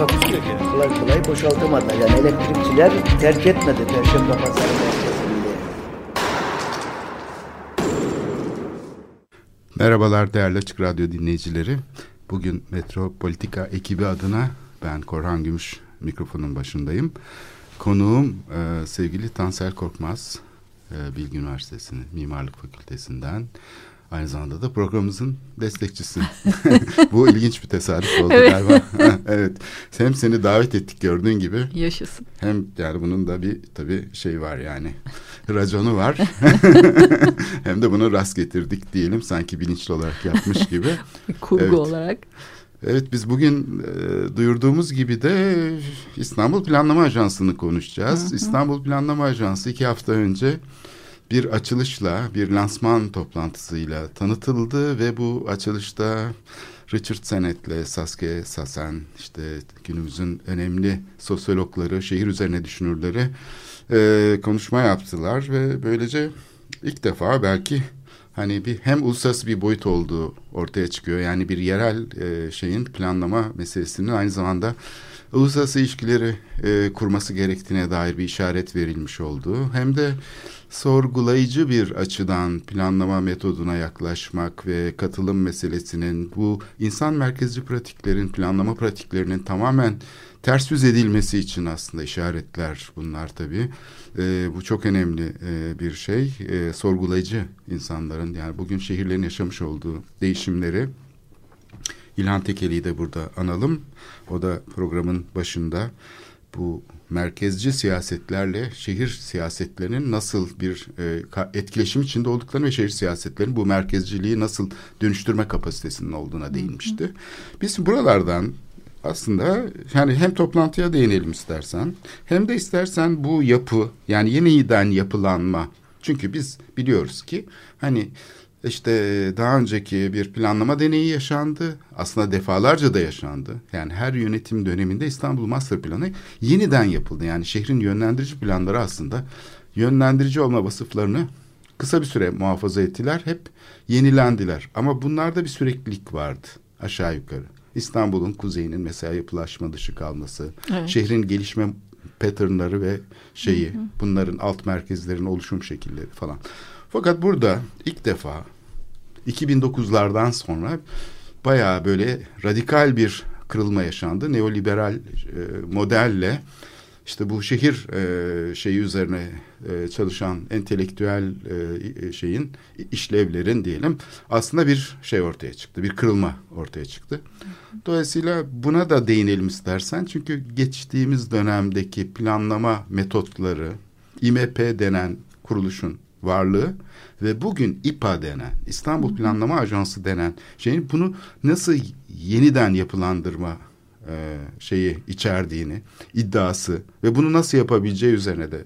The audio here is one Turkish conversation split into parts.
Takusuyor ki. Kolay kolay boşaltamadılar. Yani elektrikçiler terk etmedi Perşembe Pazarı. Merhabalar değerli Açık Radyo dinleyicileri. Bugün Metropolitika ekibi adına ben Korhan Gümüş mikrofonun başındayım. Konuğum e, sevgili Tansel Korkmaz, e, Bilgi Üniversitesi'nin Mimarlık Fakültesinden. Aynı zamanda da programımızın destekçisi. Bu ilginç bir tesadüf oldu Evet. galiba. evet. Hem seni davet ettik gördüğün gibi Yaşasın. hem yani bunun da bir tabii şey var yani raconu var. hem de bunu rast getirdik diyelim sanki bilinçli olarak yapmış gibi. Kurgu Evet. olarak. Evet biz bugün e, duyurduğumuz gibi de İstanbul Planlama Ajansı'nı konuşacağız. İstanbul Planlama Ajansı iki hafta önce bir açılışla, bir lansman toplantısıyla tanıtıldı ve bu açılışta Richard Sennett'le Saskia Sassen, işte günümüzün önemli sosyologları, şehir üzerine düşünürleri e, konuşma yaptılar ve böylece ilk defa belki hani bir hem uluslararası bir boyut olduğu ortaya çıkıyor. Yani bir yerel e, şeyin planlama meselesinin aynı zamanda uluslararası ilişkileri e, kurması gerektiğine dair bir işaret verilmiş olduğu hem de sorgulayıcı bir açıdan planlama metoduna yaklaşmak ve katılım meselesinin bu insan merkezci pratiklerin planlama pratiklerinin tamamen ters yüz edilmesi için aslında işaretler bunlar tabii. E, bu çok önemli e, bir şey. E, sorgulayıcı insanların yani bugün şehirlerin yaşamış olduğu değişimleri İlhan Tekeli'yi de burada analım. O da programın başında bu merkezci siyasetlerle şehir siyasetlerinin nasıl bir e, etkileşim içinde olduklarını ve şehir siyasetlerinin bu merkezciliği nasıl dönüştürme kapasitesinin olduğuna değinmişti. Biz buralardan aslında yani hem toplantıya değinelim istersen hem de istersen bu yapı yani yeniden yapılanma çünkü biz biliyoruz ki hani işte daha önceki bir planlama deneyi yaşandı. Aslında defalarca da yaşandı. Yani her yönetim döneminde İstanbul Master Planı yeniden yapıldı. Yani şehrin yönlendirici planları aslında yönlendirici olma vasıflarını kısa bir süre muhafaza ettiler. Hep yenilendiler. Ama bunlarda bir süreklilik vardı aşağı yukarı. İstanbul'un kuzeyinin mesela yapılaşma dışı kalması, Evet. şehrin gelişme patternları ve şeyi, bunların alt merkezlerin oluşum şekilleri falan. Fakat burada ilk defa 2009'lardan sonra bayağı böyle radikal bir kırılma yaşandı. Neoliberal e, modelle işte bu şehir e, şeyi üzerine e, çalışan entelektüel e, şeyin işlevlerin diyelim aslında bir şey ortaya çıktı. Bir kırılma ortaya çıktı. Dolayısıyla buna da değinelim istersen. Çünkü geçtiğimiz dönemdeki planlama metotları İMP denen kuruluşun varlığı ve bugün İPA denen İstanbul Planlama Ajansı denen şeyin bunu nasıl yeniden yapılandırma e, şeyi içerdiğini iddiası ve bunu nasıl yapabileceği üzerine de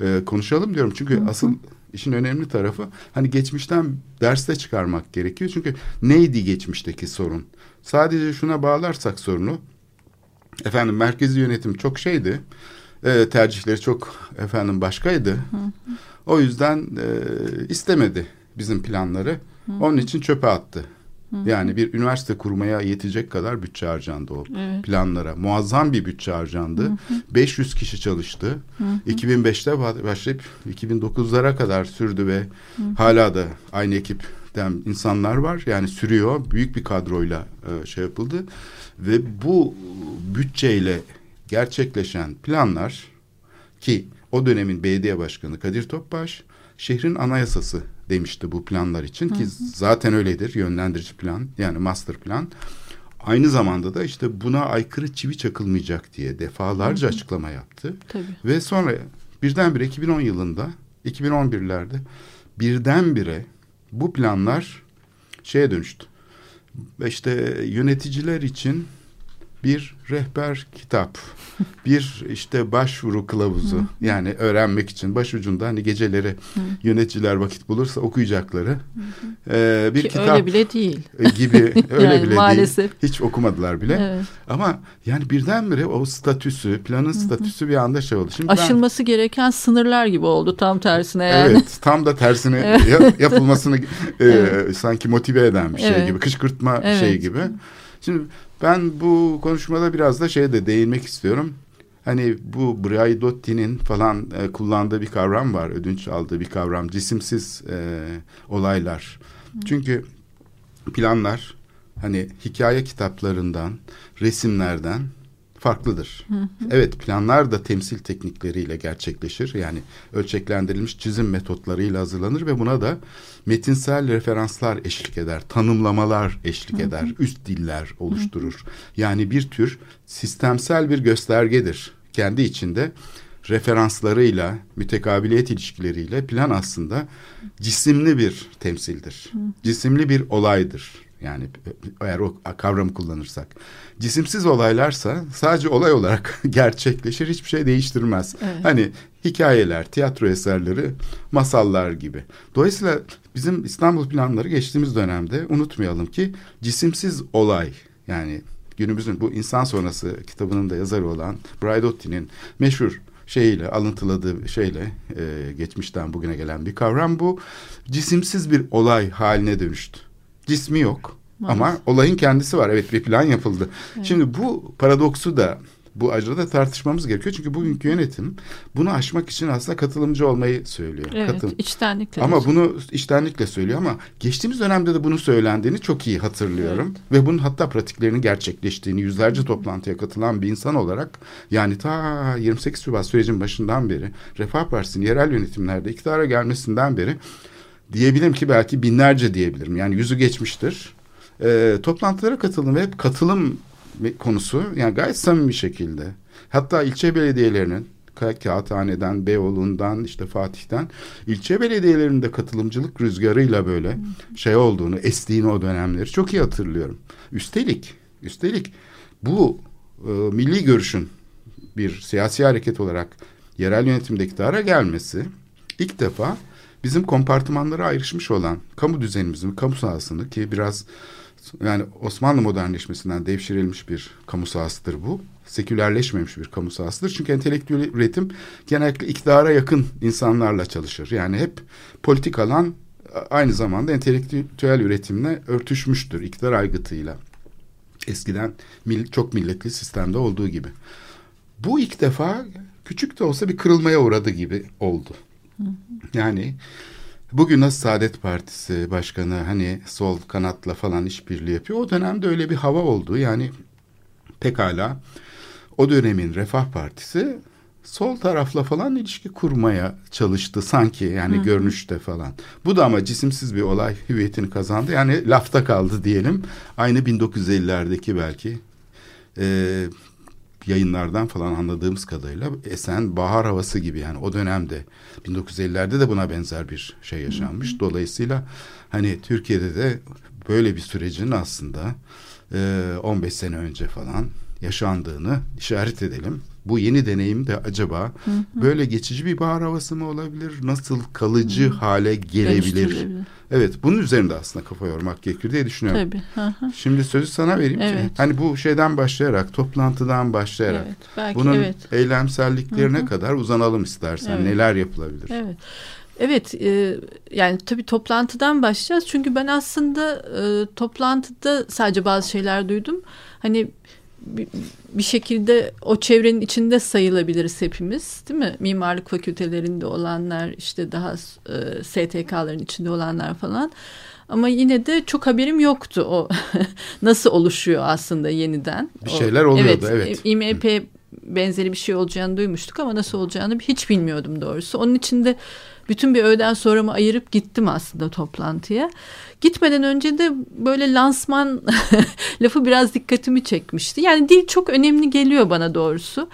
e, konuşalım diyorum. Çünkü asıl işin önemli tarafı hani geçmişten derste çıkarmak gerekiyor. Çünkü neydi geçmişteki sorun? Sadece şuna bağlarsak sorunu efendim merkezi yönetim çok şeydi. E, tercihleri çok efendim başkaydı. O yüzden e, istemedi bizim planları. Onun için çöpe attı. Yani bir üniversite kurmaya yetecek kadar bütçe harcandı o planlara. Muazzam bir bütçe harcandı. 500 kişi çalıştı. 2005'te ba- başlayıp 2009'lara kadar sürdü ve hala da aynı ekipten insanlar var. Yani sürüyor. Büyük bir kadroyla e, şey yapıldı. Ve bu bütçeyle gerçekleşen planlar ki o dönemin belediye başkanı Kadir Topbaş şehrin anayasası demişti bu planlar için ki zaten öyledir yönlendirici plan yani master plan. Aynı zamanda da işte buna aykırı çivi çakılmayacak diye defalarca açıklama yaptı. Tabii. Ve sonra birdenbire 2010 yılında 2011'lerde birdenbire bu planlar şeye dönüştü. İşte yöneticiler için bir rehber kitap, bir işte başvuru kılavuzu yani öğrenmek için başucunda hani geceleri yöneticiler vakit bulursa okuyacakları e, bir Ki kitap öyle bile değil. e, gibi öyle Yani bile maalesef. değil. Hiç okumadılar bile. Evet. Ama yani birdenbire o statüsü, planın statüsü bir anda şey oldu. Şimdi ben- Aşılması gereken sınırlar gibi oldu tam tersine yani. Evet tam da tersine ya- yapılmasını e, sanki motive eden bir şey Evet. gibi kışkırtma Evet. şey gibi. Şimdi ben bu konuşmada biraz da şeye de değinmek istiyorum. Hani bu Braidotti'nin falan e, kullandığı bir kavram var. Ödünç aldığı bir kavram. Cisimsiz e, olaylar. Çünkü planlar hani hikaye kitaplarından, resimlerden farklıdır. Evet planlar da temsil teknikleriyle gerçekleşir. Yani ölçeklendirilmiş çizim metotlarıyla hazırlanır ve buna da metinsel referanslar eşlik eder, tanımlamalar eşlik eder, üst diller oluşturur. Yani bir tür sistemsel bir göstergedir. Kendi içinde referanslarıyla, mütekabiliyet ilişkileriyle plan aslında cisimli bir temsildir. Cisimli bir olaydır. Yani eğer o kavramı kullanırsak. Cisimsiz olaylarsa sadece olay olarak gerçekleşir, hiçbir şey değiştirmez. Evet. Hani hikayeler, tiyatro eserleri, masallar gibi. Dolayısıyla bizim İstanbul planları geçtiğimiz dönemde unutmayalım ki cisimsiz olay yani günümüzün bu insan sonrası kitabının da yazarı olan Braidotti'nin meşhur şeyiyle alıntıladığı şeyle e, geçmişten bugüne gelen bir kavram bu cisimsiz bir olay haline dönüştü. Cismi yok ama olayın kendisi var. Evet bir plan yapıldı. Şimdi bu paradoksu da bu acıda tartışmamız gerekiyor. Çünkü bugünkü yönetim bunu aşmak için aslında katılımcı olmayı söylüyor. Evet, Katılım. içtenlikle. Ama bunu iştenlikle söylüyor ama geçtiğimiz dönemde de bunu söylendiğini çok iyi hatırlıyorum. Ve bunun hatta pratiklerinin gerçekleştiğini yüzlerce toplantıya katılan bir insan olarak yani ta 28 Şubat sürecin başından beri Refah Partisi'nin yerel yönetimlerde iktidara gelmesinden beri diyebilirim ki belki binlerce diyebilirim. Yani yüzü geçmiştir. Ee, toplantılara katılım ve hep katılım konusu yani gayet samimi bir şekilde. Hatta ilçe belediyelerinin Ka- Kağıthane'den, Beyoğlu'ndan, işte Fatih'ten ilçe belediyelerinde katılımcılık rüzgarıyla böyle şey olduğunu, estiğini o dönemleri çok iyi hatırlıyorum. Üstelik, üstelik bu e, milli görüşün bir siyasi hareket olarak yerel yönetimde iktidara gelmesi ilk defa bizim kompartımanlara ayrışmış olan kamu düzenimizin, kamu sahasını ki biraz yani Osmanlı modernleşmesinden devşirilmiş bir kamu sahasıdır bu. Sekülerleşmemiş bir kamu sahasıdır. Çünkü entelektüel üretim genellikle iktidara yakın insanlarla çalışır. Yani hep politik alan aynı zamanda entelektüel üretimle örtüşmüştür iktidar aygıtıyla. Eskiden mil, çok milletli sistemde olduğu gibi. Bu ilk defa küçük de olsa bir kırılmaya uğradı gibi oldu. Yani bugün nasıl Saadet Partisi başkanı hani sol kanatla falan işbirliği yapıyor. O dönemde öyle bir hava oldu. Yani pekala o dönemin Refah Partisi sol tarafla falan ilişki kurmaya çalıştı sanki yani görünüşte falan. Bu da ama cisimsiz bir olay hüviyetini kazandı. Yani lafta kaldı diyelim. Aynı 1950'lerdeki belki e, yayınlardan falan anladığımız kadarıyla esen bahar havası gibi yani o dönemde 1950'lerde de buna benzer bir şey yaşanmış. Dolayısıyla hani Türkiye'de de böyle bir sürecin aslında e, 15 sene önce falan yaşandığını işaret edelim. Bu yeni deneyim de acaba böyle geçici bir bahar havası mı olabilir? Nasıl kalıcı hale gelebilir? Evet bunun üzerinde aslında kafa yormak gerekir diye düşünüyorum. Tabii. hı hı. Şimdi sözü sana vereyim ki Evet. hani bu şeyden başlayarak toplantıdan başlayarak Evet. Belki bunun evet. eylemselliklerine kadar uzanalım istersen Evet. neler yapılabilir? Evet. Evet e, yani tabii toplantıdan başlayacağız. Çünkü ben aslında e, toplantıda sadece bazı şeyler duydum. Hani bir, şekilde o çevrenin içinde sayılabiliriz hepimiz değil mi? Mimarlık fakültelerinde olanlar işte daha e, STK'ların içinde olanlar falan. Ama yine de çok haberim yoktu o nasıl oluşuyor aslında yeniden. Bir O- şeyler oluyordu, evet. e, İMP benzeri bir şey olacağını duymuştuk ama nasıl olacağını hiç bilmiyordum doğrusu. Onun için de bütün bir öğleden sonramı ayırıp gittim aslında toplantıya. Gitmeden önce de böyle lansman lafı biraz dikkatimi çekmişti. Yani dil çok önemli geliyor bana doğrusu.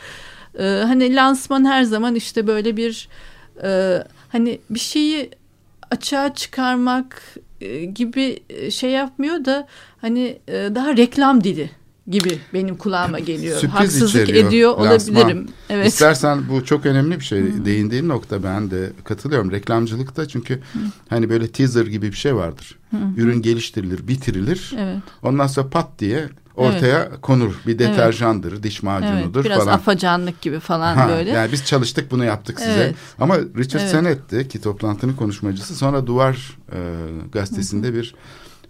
Ee, hani lansman her zaman işte böyle bir e, hani bir şeyi açığa çıkarmak e, gibi e, şey yapmıyor da hani e, daha reklam dili gibi benim kulağıma geliyor. Sürpriz Haksızlık içeriyor, ediyor lansman. olabilirim. Evet. İstersen bu çok önemli bir şey. Değindiğin nokta ben de katılıyorum. Reklamcılıkta çünkü hani böyle teaser gibi bir şey vardır. Ürün geliştirilir, bitirilir. Evet. Ondan sonra pat diye ortaya konur. Bir deterjandır, diş macunudur Evet, biraz falan. afacanlık gibi falan Ha, böyle. Yani biz çalıştık bunu yaptık size. Evet. Ama Richard Evet. Sennett'ti ki toplantının konuşmacısı. Sonra Duvar e, gazetesinde bir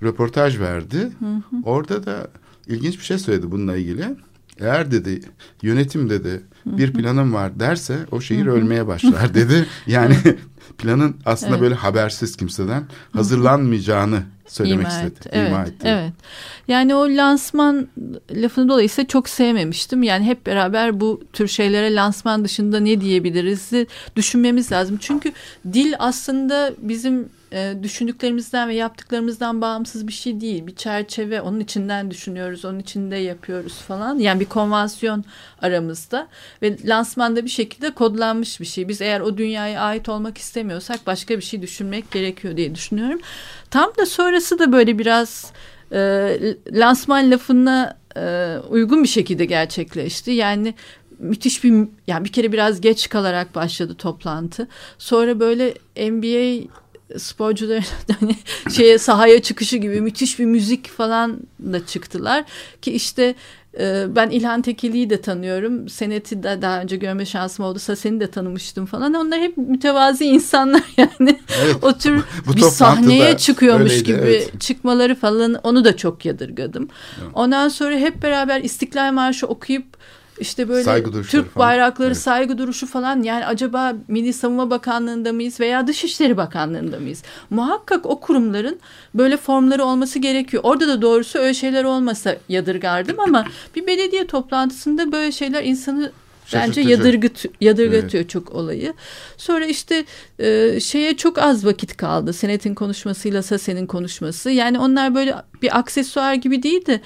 röportaj verdi. Orada da ilginç bir şey söyledi bununla ilgili. Eğer dedi yönetim dedi bir planım var derse o şehir ölmeye başlar dedi. Yani planın aslında Evet. böyle habersiz kimseden hazırlanmayacağını söylemek İma istedi. etti. Evet, ima etti. evet. Yani o lansman lafını dolayısıyla çok sevmemiştim. Yani hep beraber bu tür şeylere lansman dışında ne diyebiliriz düşünmemiz lazım. Çünkü dil aslında bizim e, düşündüklerimizden ve yaptıklarımızdan bağımsız bir şey değil. Bir çerçeve onun içinden düşünüyoruz, onun içinde yapıyoruz falan. Yani bir konvansiyon aramızda ve lansmanda bir şekilde kodlanmış bir şey. Biz eğer o dünyaya ait olmak istemiyorsak başka bir şey düşünmek gerekiyor diye düşünüyorum. Tam da sonrası da böyle biraz e, lansman lafına e, uygun bir şekilde gerçekleşti. Yani müthiş bir yani bir kere biraz geç kalarak başladı toplantı. Sonra böyle NBA sporcuların hani şeye sahaya çıkışı gibi müthiş bir müzik falan da çıktılar ki işte e, ben İlhan Tekeli'yi de tanıyorum. Senet'i de daha önce görme şansım olduysa seni de tanımıştım falan. Onlar hep mütevazi insanlar yani. Evet. o tür Bu bir sahneye çıkıyormuş öyleydi, gibi evet. çıkmaları falan onu da çok yadırgadım. Ondan sonra hep beraber İstiklal Marşı okuyup işte böyle Saygı Türk falan. bayrakları Evet. saygı duruşu falan yani acaba Milli Savunma Bakanlığı'nda mıyız veya Dışişleri Bakanlığı'nda mıyız? Muhakkak o kurumların böyle formları olması gerekiyor. Orada da doğrusu öyle şeyler olmasa yadırgardım ama bir belediye toplantısında böyle şeyler insanı Bence yadırgıt, yadırgatıyor çok olayı. Sonra işte e, şeye çok az vakit kaldı. Senet'in konuşmasıyla Sasen'in konuşması. Yani onlar böyle bir aksesuar gibi değil de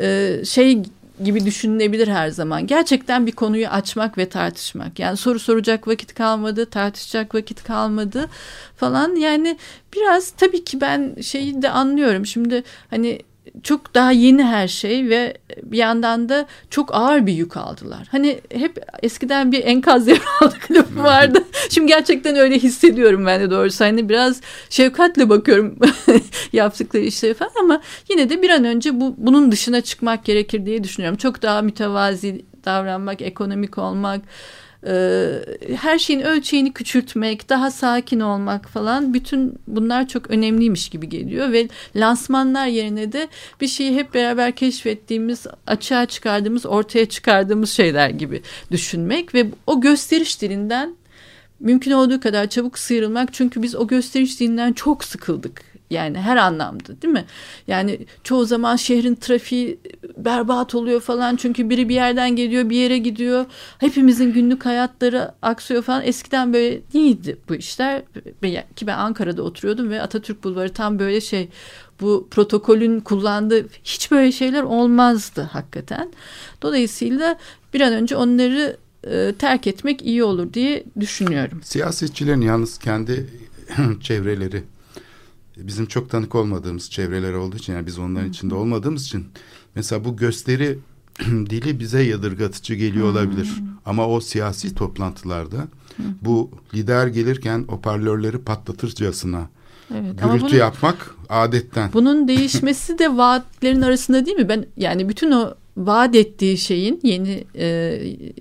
e, şey gibi düşünülebilir her zaman. Gerçekten bir konuyu açmak ve tartışmak. Yani soru soracak vakit kalmadı, tartışacak vakit kalmadı falan. Yani biraz tabii ki ben şeyi de anlıyorum. Şimdi hani çok daha yeni her şey ve bir yandan da çok ağır bir yük aldılar. Hani hep eskiden bir enkaz devraldık lafı vardı. Şimdi gerçekten öyle hissediyorum ben de doğrusu. Hani biraz şefkatle bakıyorum yaptıkları işleri falan ama yine de bir an önce bu bunun dışına çıkmak gerekir diye düşünüyorum. Çok daha mütevazi davranmak, ekonomik olmak, her şeyin ölçeğini küçültmek, daha sakin olmak falan bütün bunlar çok önemliymiş gibi geliyor ve lansmanlar yerine de bir şeyi hep beraber keşfettiğimiz, açığa çıkardığımız, ortaya çıkardığımız şeyler gibi düşünmek ve o gösteriş dilinden mümkün olduğu kadar çabuk sıyrılmak çünkü biz o gösteriş dilinden çok sıkıldık. Yani her anlamda değil mi? Yani çoğu zaman şehrin trafiği berbat oluyor falan çünkü biri bir yerden geliyor bir yere gidiyor. Hepimizin günlük hayatları aksıyor falan. Eskiden böyle değildi bu işler. Ki ben Ankara'da oturuyordum ve Atatürk Bulvarı tam böyle şey bu protokolün kullandığı hiç böyle şeyler olmazdı hakikaten. Dolayısıyla bir an önce onları e, terk etmek iyi olur diye düşünüyorum. Siyasetçilerin yalnız kendi çevreleri bizim çok tanık olmadığımız çevreler olduğu için yani biz onların içinde olmadığımız için mesela bu gösteri dili bize yadırgatıcı geliyor olabilir. Ama o siyasi toplantılarda bu lider gelirken hoparlörleri patlatırcasına Evet, gürültü bunu- yapmak adetten. Bunun değişmesi de vaatlerin arasında değil mi? Ben yani bütün o vaat ettiği şeyin yeni e,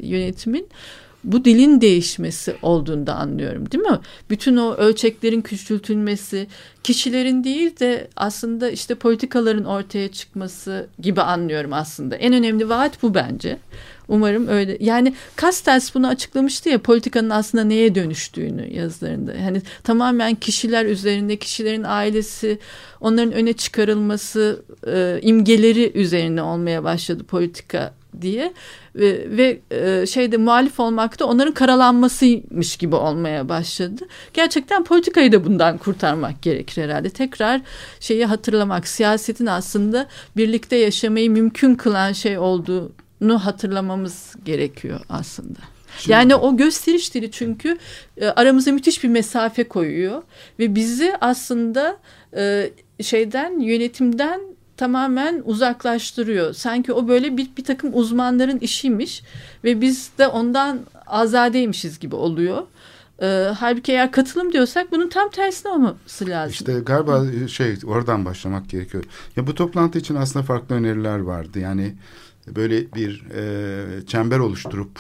yönetimin bu dilin değişmesi olduğunu da anlıyorum değil mi? Bütün o ölçeklerin küçültülmesi, kişilerin değil de aslında işte politikaların ortaya çıkması gibi anlıyorum aslında. En önemli vaat bu bence. Umarım öyle. Yani Castells bunu açıklamıştı ya politikanın aslında neye dönüştüğünü yazılarında. Hani tamamen kişiler üzerinde, kişilerin ailesi, onların öne çıkarılması, e, imgeleri üzerine olmaya başladı politika diye ve, ve e, şeyde muhalif olmak da onların karalanmasıymış gibi olmaya başladı. Gerçekten politikayı da bundan kurtarmak gerekir herhalde. Tekrar şeyi hatırlamak, siyasetin aslında birlikte yaşamayı mümkün kılan şey olduğunu hatırlamamız gerekiyor aslında. yani o gösteriş dili çünkü e, aramıza müthiş bir mesafe koyuyor ve bizi aslında e, şeyden yönetimden tamamen uzaklaştırıyor. Sanki o böyle bir, bir takım uzmanların işiymiş ve biz de ondan azadeymişiz gibi oluyor. Ee, halbuki eğer katılım diyorsak bunun tam tersine olması lazım. İşte galiba şey oradan başlamak gerekiyor. Ya bu toplantı için aslında farklı öneriler vardı. Yani böyle bir e, çember oluşturup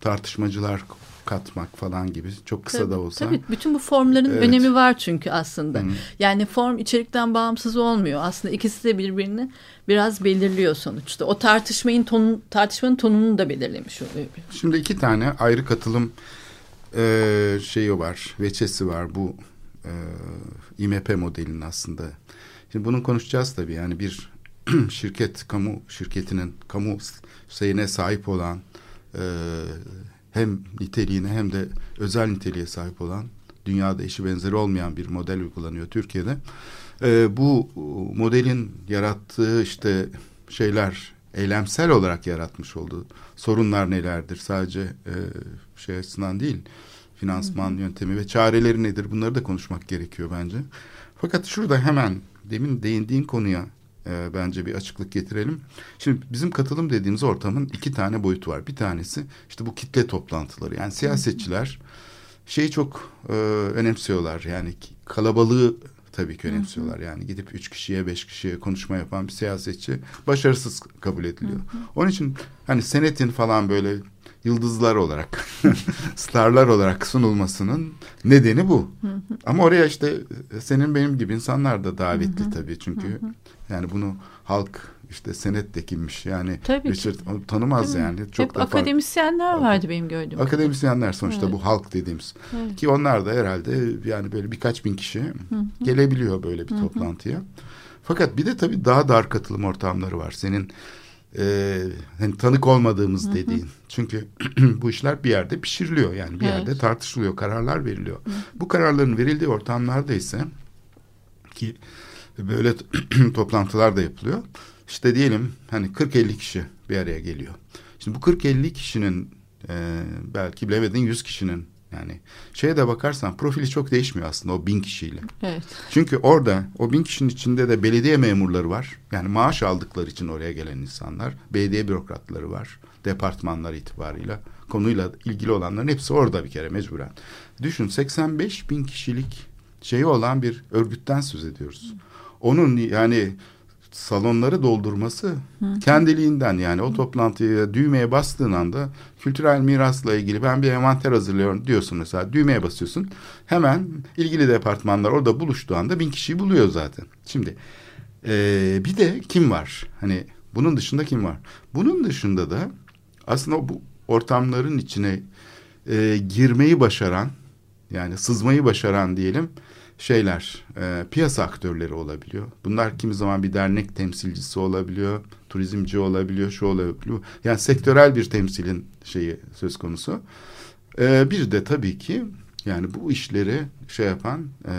tartışmacılar katmak falan gibi çok kısa tabii, da olsa. Tabii bütün bu formların Evet. önemi var çünkü aslında. Hı. Yani form içerikten bağımsız olmuyor. Aslında ikisi de birbirini biraz belirliyor sonuçta. O tartışmanın tonu, tartışmanın tonunu da belirlemiş oluyor. Şimdi iki tane ayrı katılım e, şeyi var, veçesi var bu e, IMP modelinin aslında. Şimdi bunu konuşacağız tabii. Yani bir şirket, kamu şirketinin kamu şeyine sahip olan e, hem niteliğine hem de özel niteliğe sahip olan dünyada eşi benzeri olmayan bir model uygulanıyor Türkiye'de. E, bu modelin yarattığı işte şeyler eylemsel olarak yaratmış olduğu sorunlar nelerdir? Sadece e, şey açısından değil, finansman yöntemi ve çareleri nedir? Bunları da konuşmak gerekiyor bence. Fakat şurada hemen demin değindiğin konuya e, bence bir açıklık getirelim. Şimdi bizim katılım dediğimiz ortamın iki tane boyutu var. Bir tanesi işte bu kitle toplantıları. Yani siyasetçiler şeyi çok e, önemsiyorlar. Yani kalabalığı tabii ki önemsiyorlar. Yani gidip üç kişiye beş kişiye konuşma yapan bir siyasetçi başarısız kabul ediliyor. Onun için hani senetin falan böyle yıldızlar olarak starlar olarak sunulmasının nedeni bu. Ama oraya işte senin benim gibi insanlar da davetli tabii çünkü yani bunu halk işte senet kimmiş yani Tabii ki. Richard onu tanımaz Değil mi? yani çok Hep da akademisyenler vardı benim gördüğüm. Akademisyenler sonuçta Evet. bu halk dediğimiz. Evet. Ki onlar da herhalde yani böyle birkaç bin kişi gelebiliyor böyle bir toplantıya. Fakat bir de tabii daha dar katılım ortamları var. Senin e, hani tanık olmadığımız dediğin. Çünkü bu işler bir yerde pişiriliyor. Yani bir Evet. yerde tartışılıyor, kararlar veriliyor. Bu kararların verildiği ortamlarda ise ki böyle toplantılar da yapılıyor. İşte diyelim hani 40-50 kişi bir araya geliyor. Şimdi bu 40-50 kişinin e, belki bilemedin 100 kişinin yani şeye de bakarsan profili çok değişmiyor aslında o bin kişiyle. Evet. Çünkü orada o bin kişinin içinde de belediye memurları var. Yani maaş aldıkları için oraya gelen insanlar. Belediye bürokratları var. Departmanlar itibarıyla. Konuyla ilgili olanların hepsi orada bir kere mecburen. Düşün 85 bin kişilik şeyi olan bir örgütten söz ediyoruz. Onun yani salonları doldurması kendiliğinden yani o toplantıya düğmeye bastığın anda kültürel mirasla ilgili ben bir envanter hazırlıyorum diyorsun mesela düğmeye basıyorsun hemen ilgili departmanlar orada buluştuğu anda bin kişiyi buluyor zaten. Şimdi eee, bir de kim var? Hani bunun dışında kim var? Bunun dışında da aslında bu ortamların içine eee, girmeyi başaran yani sızmayı başaran diyelim şeyler e, piyasa aktörleri olabiliyor. Bunlar kimi zaman bir dernek temsilcisi olabiliyor, turizmci olabiliyor, şu olabiliyor. Yani sektörel bir temsilin şeyi söz konusu. E, bir de tabii ki yani bu işleri şey yapan e,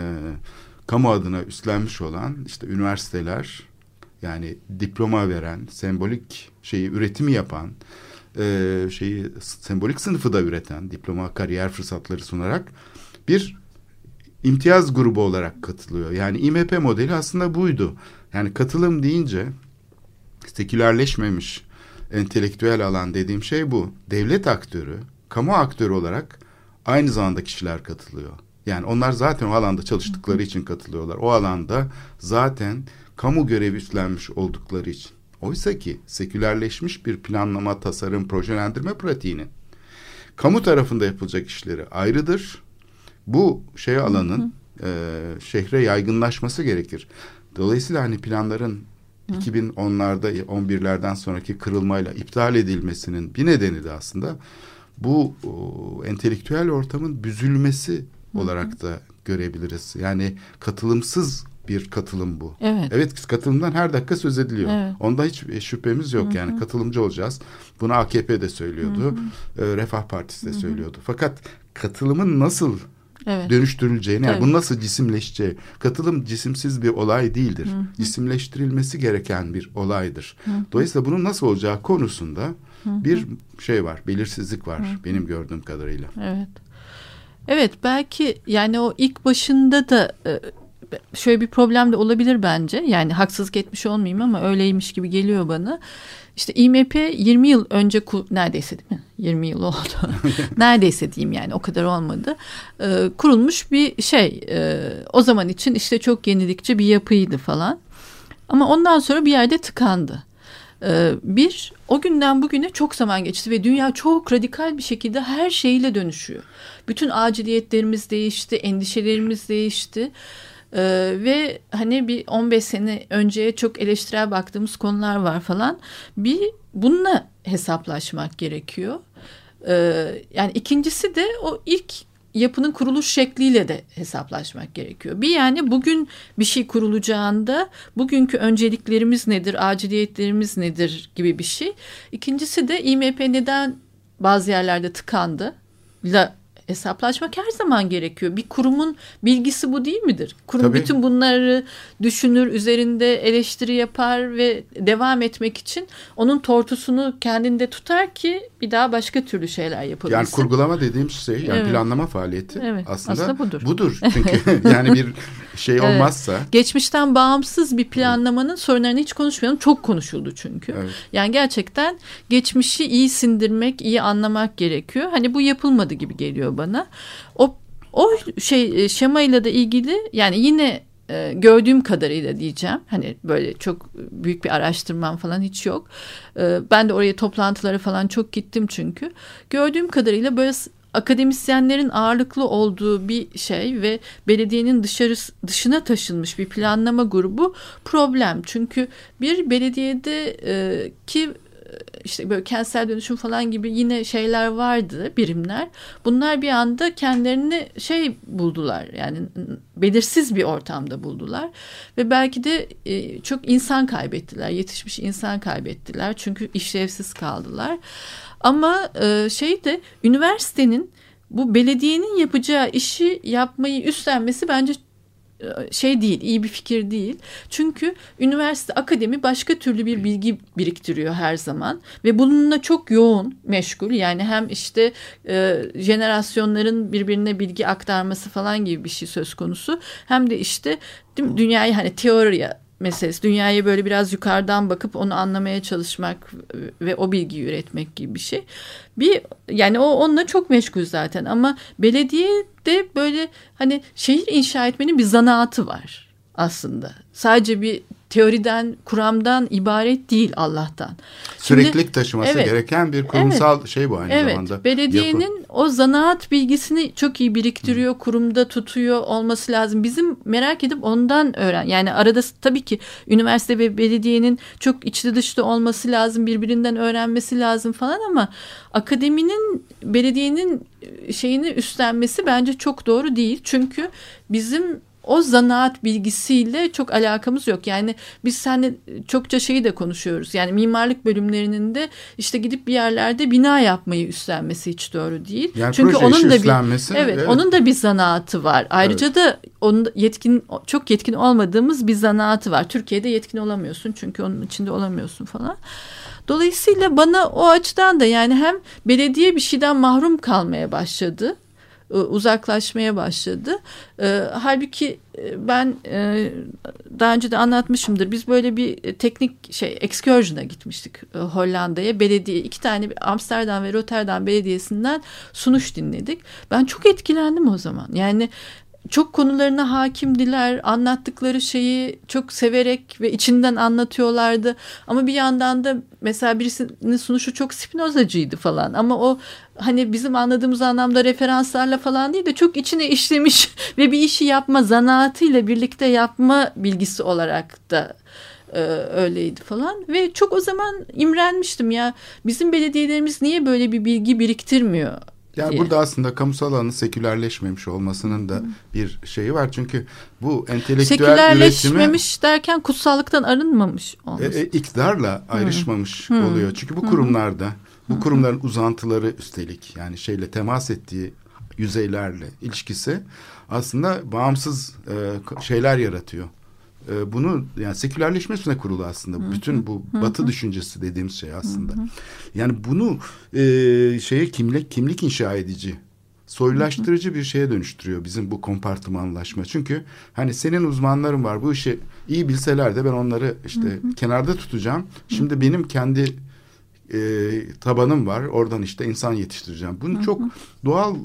kamu adına üstlenmiş olan işte üniversiteler yani diploma veren, sembolik şeyi üretimi yapan, e, şeyi sembolik sınıfı da üreten, diploma kariyer fırsatları sunarak bir imtiyaz grubu olarak katılıyor. Yani İMP modeli aslında buydu. Yani katılım deyince sekülerleşmemiş entelektüel alan dediğim şey bu. Devlet aktörü, kamu aktörü olarak aynı zamanda kişiler katılıyor. Yani onlar zaten o alanda çalıştıkları için katılıyorlar. O alanda zaten kamu görevi üstlenmiş oldukları için. Oysa ki sekülerleşmiş bir planlama, tasarım, projelendirme pratiğinin kamu tarafında yapılacak işleri ayrıdır. Bu şey alanın e, şehre yaygınlaşması gerekir. Dolayısıyla hani planların 2010'larda 11'lerden sonraki kırılmayla iptal edilmesinin bir nedeni de aslında bu o, entelektüel ortamın büzülmesi olarak da görebiliriz. Yani katılımsız bir katılım bu. Evet. Evet katılımdan her dakika söz ediliyor. Evet. Onda hiç şüphemiz yok yani katılımcı olacağız. Bunu AKP de söylüyordu. e, Refah Partisi de söylüyordu. Fakat katılımın nasıl Evet. dönüştürüleceğini, yani Tabii. bunun nasıl cisimleşeceği. Katılım cisimsiz bir olay değildir. Cisimleştirilmesi gereken bir olaydır. Dolayısıyla bunun nasıl olacağı konusunda bir şey var, belirsizlik var benim gördüğüm kadarıyla. Evet. Evet belki yani o ilk başında da e, şöyle bir problem de olabilir bence. Yani haksızlık etmiş olmayayım ama öyleymiş gibi geliyor bana. İşte IMP 20 yıl önce neredeyse değil mi? 20 yıl oldu. neredeyse diyeyim yani o kadar olmadı. Ee, kurulmuş bir şey. Ee, o zaman için işte çok yenilikçi bir yapıydı falan. Ama ondan sonra bir yerde tıkandı. Ee, bir, o günden bugüne çok zaman geçti ve dünya çok radikal bir şekilde her şeyle dönüşüyor. Bütün aciliyetlerimiz değişti, endişelerimiz değişti. Ee, ve hani bir 15 sene önceye çok eleştirel baktığımız konular var falan. Bir bununla hesaplaşmak gerekiyor. Ee, yani ikincisi de o ilk yapının kuruluş şekliyle de hesaplaşmak gerekiyor. Bir yani bugün bir şey kurulacağında bugünkü önceliklerimiz nedir, aciliyetlerimiz nedir gibi bir şey. İkincisi de IMP neden bazı yerlerde tıkandı? Hesaplaşmak her zaman gerekiyor. Bir kurumun bilgisi bu değil midir? Kurum Tabii. bütün bunları düşünür, üzerinde eleştiri yapar ve devam etmek için onun tortusunu kendinde tutar ki bir daha başka türlü şeyler yapabilsin. Yani kurgulama dediğim şey yani evet. planlama faaliyeti evet. aslında, aslında budur. Budur. Çünkü yani bir şey olmazsa. Evet. Geçmişten bağımsız bir planlamanın sorunlarını hiç konuşmayalım. Çok konuşuldu çünkü. Evet. Yani gerçekten geçmişi iyi sindirmek, iyi anlamak gerekiyor. Hani bu yapılmadı gibi geliyor bana. O o şey e, şemayla da ilgili yani yine e, gördüğüm kadarıyla diyeceğim. Hani böyle çok büyük bir araştırmam falan hiç yok. E, ben de oraya toplantılara falan çok gittim çünkü. Gördüğüm kadarıyla böyle akademisyenlerin ağırlıklı olduğu bir şey ve belediyenin dışarı dışına taşınmış bir planlama grubu problem. Çünkü bir belediyede e, ki işte böyle kentsel dönüşüm falan gibi yine şeyler vardı birimler. Bunlar bir anda kendilerini şey buldular yani belirsiz bir ortamda buldular ve belki de e, çok insan kaybettiler yetişmiş insan kaybettiler çünkü işlevsiz kaldılar. Ama e, şey de üniversitenin bu belediyenin yapacağı işi yapmayı üstlenmesi bence şey değil, iyi bir fikir değil. Çünkü üniversite, akademi başka türlü bir bilgi biriktiriyor her zaman ve bununla çok yoğun meşgul. Yani hem işte e, jenerasyonların birbirine bilgi aktarması falan gibi bir şey söz konusu. Hem de işte dünyayı hani teoriye meselesi. Dünyaya böyle biraz yukarıdan bakıp onu anlamaya çalışmak ve o bilgiyi üretmek gibi bir şey. Bir yani o onunla çok meşgul zaten ama belediye de böyle hani şehir inşa etmenin bir zanaatı var aslında. Sadece bir teoriden, kuramdan ibaret değil Allah'tan. Süreklilik Şimdi, taşıması evet, gereken bir kurumsal evet, şey bu aynı evet, zamanda. Belediyenin yapı. o zanaat bilgisini çok iyi biriktiriyor, Hı. kurumda tutuyor olması lazım. Bizim merak edip ondan öğren. Yani arada tabii ki üniversite ve belediyenin çok içli dışlı olması lazım, birbirinden öğrenmesi lazım falan ama akademinin belediyenin şeyini üstlenmesi bence çok doğru değil. Çünkü bizim o zanaat bilgisiyle çok alakamız yok. Yani biz seninle çokça şeyi de konuşuyoruz. Yani mimarlık bölümlerinin de işte gidip bir yerlerde bina yapmayı üstlenmesi hiç doğru değil. Yani Çünkü onun da bir evet, evet onun da bir zanaatı var. Ayrıca evet. da onun yetkin çok yetkin olmadığımız bir zanaatı var. Türkiye'de yetkin olamıyorsun çünkü onun içinde olamıyorsun falan. Dolayısıyla bana o açıdan da yani hem belediye bir şeyden mahrum kalmaya başladı uzaklaşmaya başladı. E, halbuki e, ben e, daha önce de anlatmışımdır. Biz böyle bir teknik şey excursion'a gitmiştik e, Hollanda'ya. Belediye iki tane Amsterdam ve Rotterdam Belediyesi'nden sunuş dinledik. Ben çok etkilendim o zaman. Yani çok konularına hakimdiler. Anlattıkları şeyi çok severek ve içinden anlatıyorlardı. Ama bir yandan da mesela birisinin sunuşu çok Spinozacıydı falan. Ama o hani bizim anladığımız anlamda referanslarla falan değil de çok içine işlemiş ve bir işi yapma zanaatıyla birlikte yapma bilgisi olarak da e, öyleydi falan ve çok o zaman imrenmiştim ya bizim belediyelerimiz niye böyle bir bilgi biriktirmiyor yani diye. burada aslında kamusal alanın sekülerleşmemiş olmasının da bir şeyi var. Çünkü bu entelektüel sekülerleşmemiş üretimi, derken kutsallıktan arınmamış olması. E, e, iktidarla ayrışmamış Hı. oluyor. Çünkü bu kurumlarda bu kurumların uzantıları üstelik yani şeyle temas ettiği yüzeylerle ilişkisi aslında bağımsız e, şeyler yaratıyor. E, bunu yani sekülerleşme üstüne kurulu aslında. Hı-hı. Bütün bu Hı-hı. batı düşüncesi dediğimiz şey aslında. Hı-hı. Yani bunu e, şeye kimlik kimlik inşa edici soyulaştırıcı bir şeye dönüştürüyor bizim bu kompartımanlaşma. Çünkü hani senin uzmanların var bu işi iyi bilseler de ben onları işte kenarda tutacağım. Şimdi benim kendi e, tabanım var. Oradan işte insan yetiştireceğim. Bunu çok doğal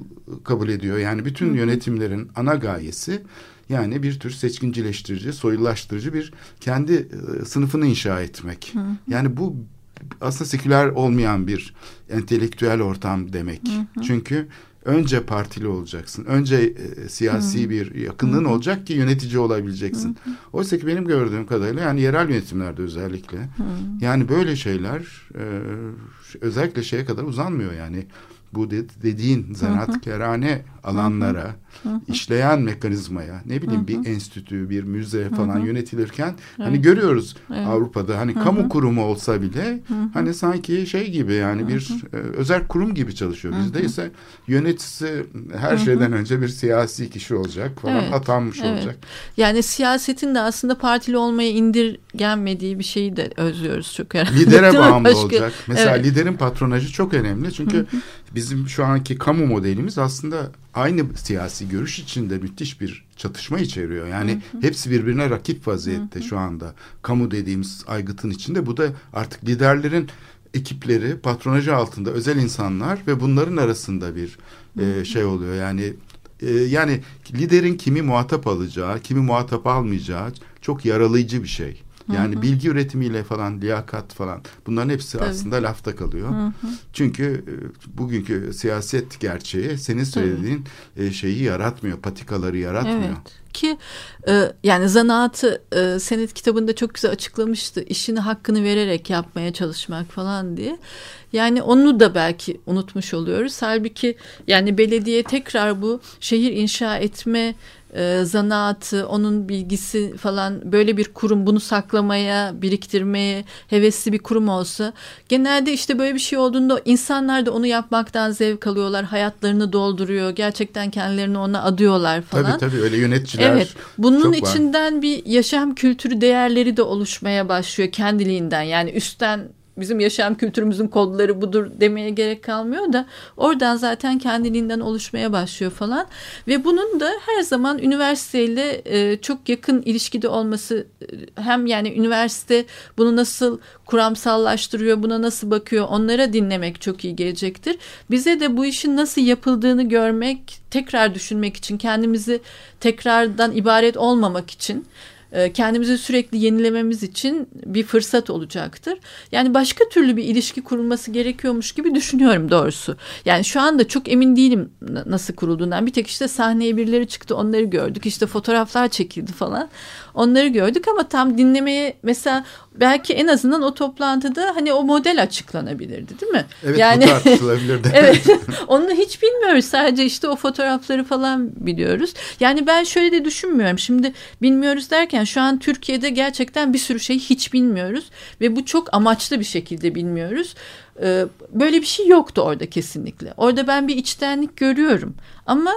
kabul ediyor. Yani bütün yönetimlerin ana gayesi yani bir tür seçkincileştirici, soyulaştırıcı bir kendi e, sınıfını inşa etmek. Yani bu aslında seküler olmayan bir entelektüel ortam demek. Çünkü önce partili olacaksın. Önce e, siyasi bir yakınlığın olacak ki yönetici olabileceksin. Oysa ki benim gördüğüm kadarıyla yani yerel yönetimlerde özellikle yani böyle şeyler e, özellikle şeye kadar uzanmıyor yani bu de- dediğin zanaatkarane alanlara işleyen mekanizmaya ne bileyim bir enstitü bir müze falan yönetilirken hani görüyoruz Avrupa'da hani kamu kurumu olsa bile hani sanki şey gibi yani bir e, özel kurum gibi çalışıyor. Bizde ise yöneticisi her şeyden önce bir siyasi kişi olacak falan Evet, atanmış evet. olacak. Yani siyasetin de aslında partili olmaya indirgenmediği bir şeyi de özlüyoruz çok herhalde. Lidere bağımlı Başka- olacak. Mesela Evet. liderin patronajı çok önemli. Çünkü bizim şu anki kamu modelimiz aslında aynı siyasi görüş içinde müthiş bir çatışma içeriyor. Yani hepsi birbirine rakip vaziyette şu anda. Kamu dediğimiz aygıtın içinde. Bu da artık liderlerin ekipleri patronajı altında özel insanlar ve bunların arasında bir e, şey oluyor. Yani e, yani liderin kimi muhatap alacağı, kimi muhatap almayacağı çok yaralayıcı bir şey. Yani bilgi üretimiyle falan, liyakat falan bunların hepsi Tabii. aslında lafta kalıyor. Çünkü e, bugünkü siyaset gerçeği senin söylediğin e, şeyi yaratmıyor, patikaları yaratmıyor. Evet. Ki e, yani zanaatı e, senet kitabında çok güzel açıklamıştı. İşini hakkını vererek yapmaya çalışmak falan diye. Yani onu da belki unutmuş oluyoruz. Halbuki yani belediye tekrar bu şehir inşa etme e, zanaatı, onun bilgisi falan böyle bir kurum bunu saklamaya, biriktirmeye hevesli bir kurum olsa genelde işte böyle bir şey olduğunda insanlar da onu yapmaktan zevk alıyorlar, hayatlarını dolduruyor, gerçekten kendilerini ona adıyorlar falan. Tabii tabii öyle yöneticiler Evet. Bunun çok var. içinden bir yaşam kültürü değerleri de oluşmaya başlıyor kendiliğinden. Yani üstten bizim yaşam kültürümüzün kodları budur demeye gerek kalmıyor da oradan zaten kendiliğinden oluşmaya başlıyor falan. Ve bunun da her zaman üniversiteyle e, çok yakın ilişkide olması e, hem yani üniversite bunu nasıl kuramsallaştırıyor, buna nasıl bakıyor onlara dinlemek çok iyi gelecektir. Bize de bu işin nasıl yapıldığını görmek, tekrar düşünmek için kendimizi tekrardan ibaret olmamak için kendimizi sürekli yenilememiz için bir fırsat olacaktır. Yani başka türlü bir ilişki kurulması gerekiyormuş gibi düşünüyorum doğrusu. Yani şu anda çok emin değilim na- nasıl kurulduğundan. Bir tek işte sahneye birileri çıktı onları gördük. İşte fotoğraflar çekildi falan. Onları gördük ama tam dinlemeye mesela belki en azından o toplantıda hani o model açıklanabilirdi değil mi? Evet bu tartışılabilirdi. evet. Onu hiç bilmiyoruz. Sadece işte o fotoğrafları falan biliyoruz. Yani ben şöyle de düşünmüyorum. Şimdi bilmiyoruz derken şu an Türkiye'de gerçekten bir sürü şeyi hiç bilmiyoruz ve bu çok amaçlı bir şekilde bilmiyoruz. Ee, Böyle bir şey yoktu orada kesinlikle. Orada ben bir içtenlik görüyorum. Ama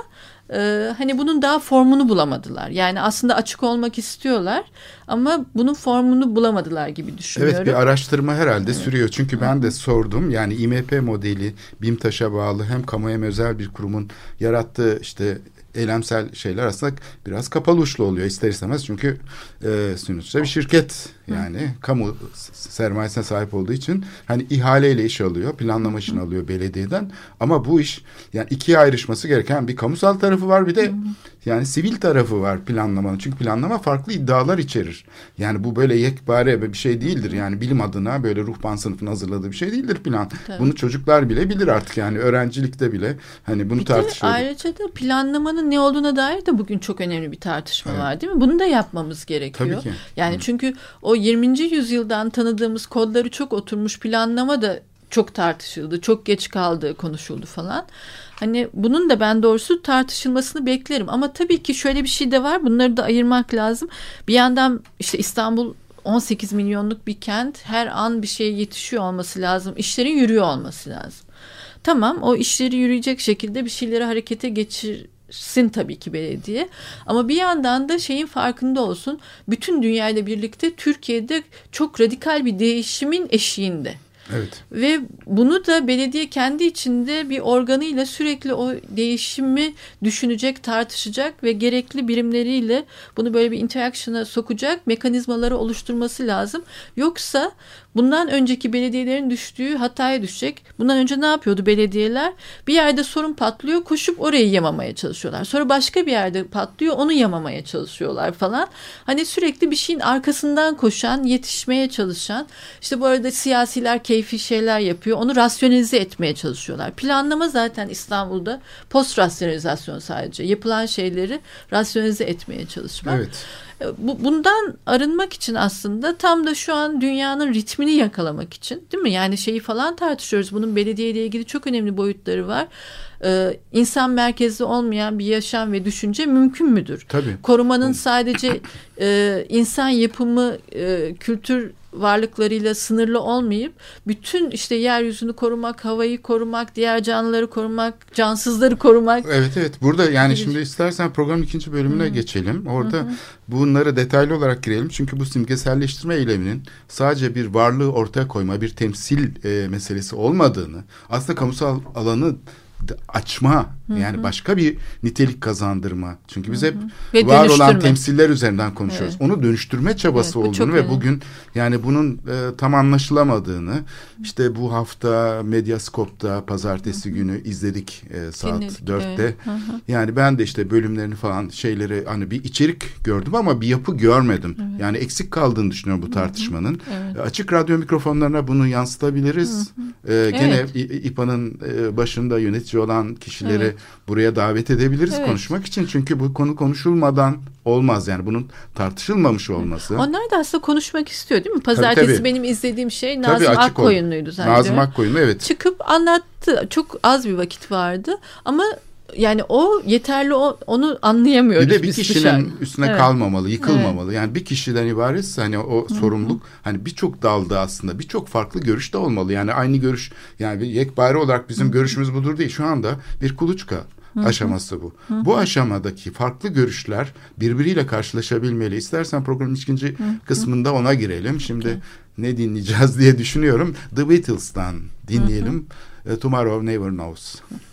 e, hani bunun daha formunu bulamadılar. Yani aslında açık olmak istiyorlar ama bunun formunu bulamadılar gibi düşünüyorum. Evet bir araştırma herhalde sürüyor. Çünkü ben de sordum. Yani İMP modeli BİMTAŞ'a bağlı hem kamu hem özel bir kurumun yarattığı işte eylemsel şeyler aslında biraz kapalı uçlu oluyor ister istemez. Çünkü e, sonuçta bir şirket yani kamu s- sermayesine sahip olduğu için hani ihaleyle iş alıyor, planlama işini alıyor belediyeden. Ama bu iş yani ikiye ayrışması gereken bir kamusal tarafı var bir de yani sivil tarafı var planlamanın. Çünkü planlama farklı iddialar içerir. Yani bu böyle yekpare bir şey değildir. Yani bilim adına böyle ruhban sınıfının hazırladığı bir şey değildir plan. Bunu çocuklar bile bilir artık yani öğrencilikte bile hani bunu Bir tartışıyoruz. ayrıca da planlamanın ne olduğuna dair de bugün çok önemli bir tartışma var değil mi? Bunu da yapmamız gerekiyor. Tabii ki. Yani çünkü o 20. yüzyıldan tanıdığımız kodları çok oturmuş planlama da çok tartışıldı. Çok geç kaldı konuşuldu falan. Hani bunun da ben doğrusu tartışılmasını beklerim. Ama tabii ki şöyle bir şey de var. Bunları da ayırmak lazım. Bir yandan işte İstanbul 18 milyonluk bir kent. Her an bir şeye yetişiyor olması lazım. İşlerin yürüyor olması lazım. Tamam o işleri yürüyecek şekilde bir şeyleri harekete geçirsin tabii ki belediye. Ama bir yandan da şeyin farkında olsun. Bütün dünyayla birlikte Türkiye'de çok radikal bir değişimin eşiğinde. Evet. Ve bunu da belediye kendi içinde bir organıyla sürekli o değişimi düşünecek, tartışacak ve gerekli birimleriyle bunu böyle bir interaction'a sokacak mekanizmaları oluşturması lazım. Yoksa bundan önceki belediyelerin düştüğü hataya düşecek. Bundan önce ne yapıyordu belediyeler? Bir yerde sorun patlıyor, koşup orayı yamamaya çalışıyorlar. Sonra başka bir yerde patlıyor, onu yamamaya çalışıyorlar falan. Hani sürekli bir şeyin arkasından koşan, yetişmeye çalışan. İşte bu arada siyasiler keyfi şeyler yapıyor. Onu rasyonelize etmeye çalışıyorlar. Planlama zaten İstanbul'da post rasyonalizasyon sadece. Yapılan şeyleri rasyonelize etmeye çalışmak. Evet. Bu, bundan arınmak için aslında tam da şu an dünyanın ritmini yakalamak için değil mi? Yani şeyi falan tartışıyoruz. Bunun belediye ile ilgili çok önemli boyutları var. Ee, insan merkezli olmayan bir yaşam ve düşünce mümkün müdür? Tabii. Korumanın sadece e, insan yapımı, e, kültür varlıklarıyla sınırlı olmayıp bütün işte yeryüzünü korumak, havayı korumak, diğer canlıları korumak, cansızları korumak. Evet evet burada yani şimdi istersen programın ikinci bölümüne Hı-hı. geçelim. Orada Hı-hı. bunları detaylı olarak girelim. Çünkü bu simgeselleştirme eyleminin sadece bir varlığı ortaya koyma, bir temsil e, meselesi olmadığını, aslında kamusal alanı açma Hı-hı. yani başka bir nitelik kazandırma. Çünkü biz hep ve var olan temsiller üzerinden konuşuyoruz. Evet. Onu dönüştürme çabası evet, olduğunu ve önemli. bugün yani bunun e, tam anlaşılamadığını işte bu hafta Medyaskop'ta pazartesi Hı-hı. günü izledik e, saat Dinledik. Evet. Yani ben de işte bölümlerini falan şeyleri hani bir içerik gördüm ama bir yapı görmedim. Evet. Yani eksik kaldığını düşünüyorum bu tartışmanın. Evet. E, açık radyo mikrofonlarına bunu yansıtabiliriz. E, gene evet. İPA'nın e, başında yönetici olan kişileri evet buraya davet edebiliriz evet. konuşmak için. Çünkü bu konu konuşulmadan olmaz yani bunun tartışılmamış olması. Onlar da aslında konuşmak istiyor değil mi? Pazartesi tabii, tabii. benim izlediğim şey Nazım tabii, Akkoyunlu'ydu zaten. Nazım Akkoyunlu evet. Çıkıp anlattı. Çok az bir vakit vardı ama yani o yeterli o, onu anlayamıyoruz. Bir de bir kişinin dışarı. üstüne evet. kalmamalı, yıkılmamalı. Evet. Yani bir kişiden ibaretse hani o Hı-hı. sorumluluk hani birçok dalda aslında birçok farklı görüş de olmalı. Yani aynı görüş yani bir yekpare olarak bizim Hı-hı. görüşümüz budur değil. Şu anda bir kuluçka Hı-hı. aşaması bu. Hı-hı. Bu aşamadaki farklı görüşler birbiriyle karşılaşabilmeli. İstersen programın ikinci Hı-hı. kısmında ona girelim. Şimdi okay. ne dinleyeceğiz diye düşünüyorum. The Beatles'tan dinleyelim. Hı-hı. Tomorrow Never Knows. Hı-hı.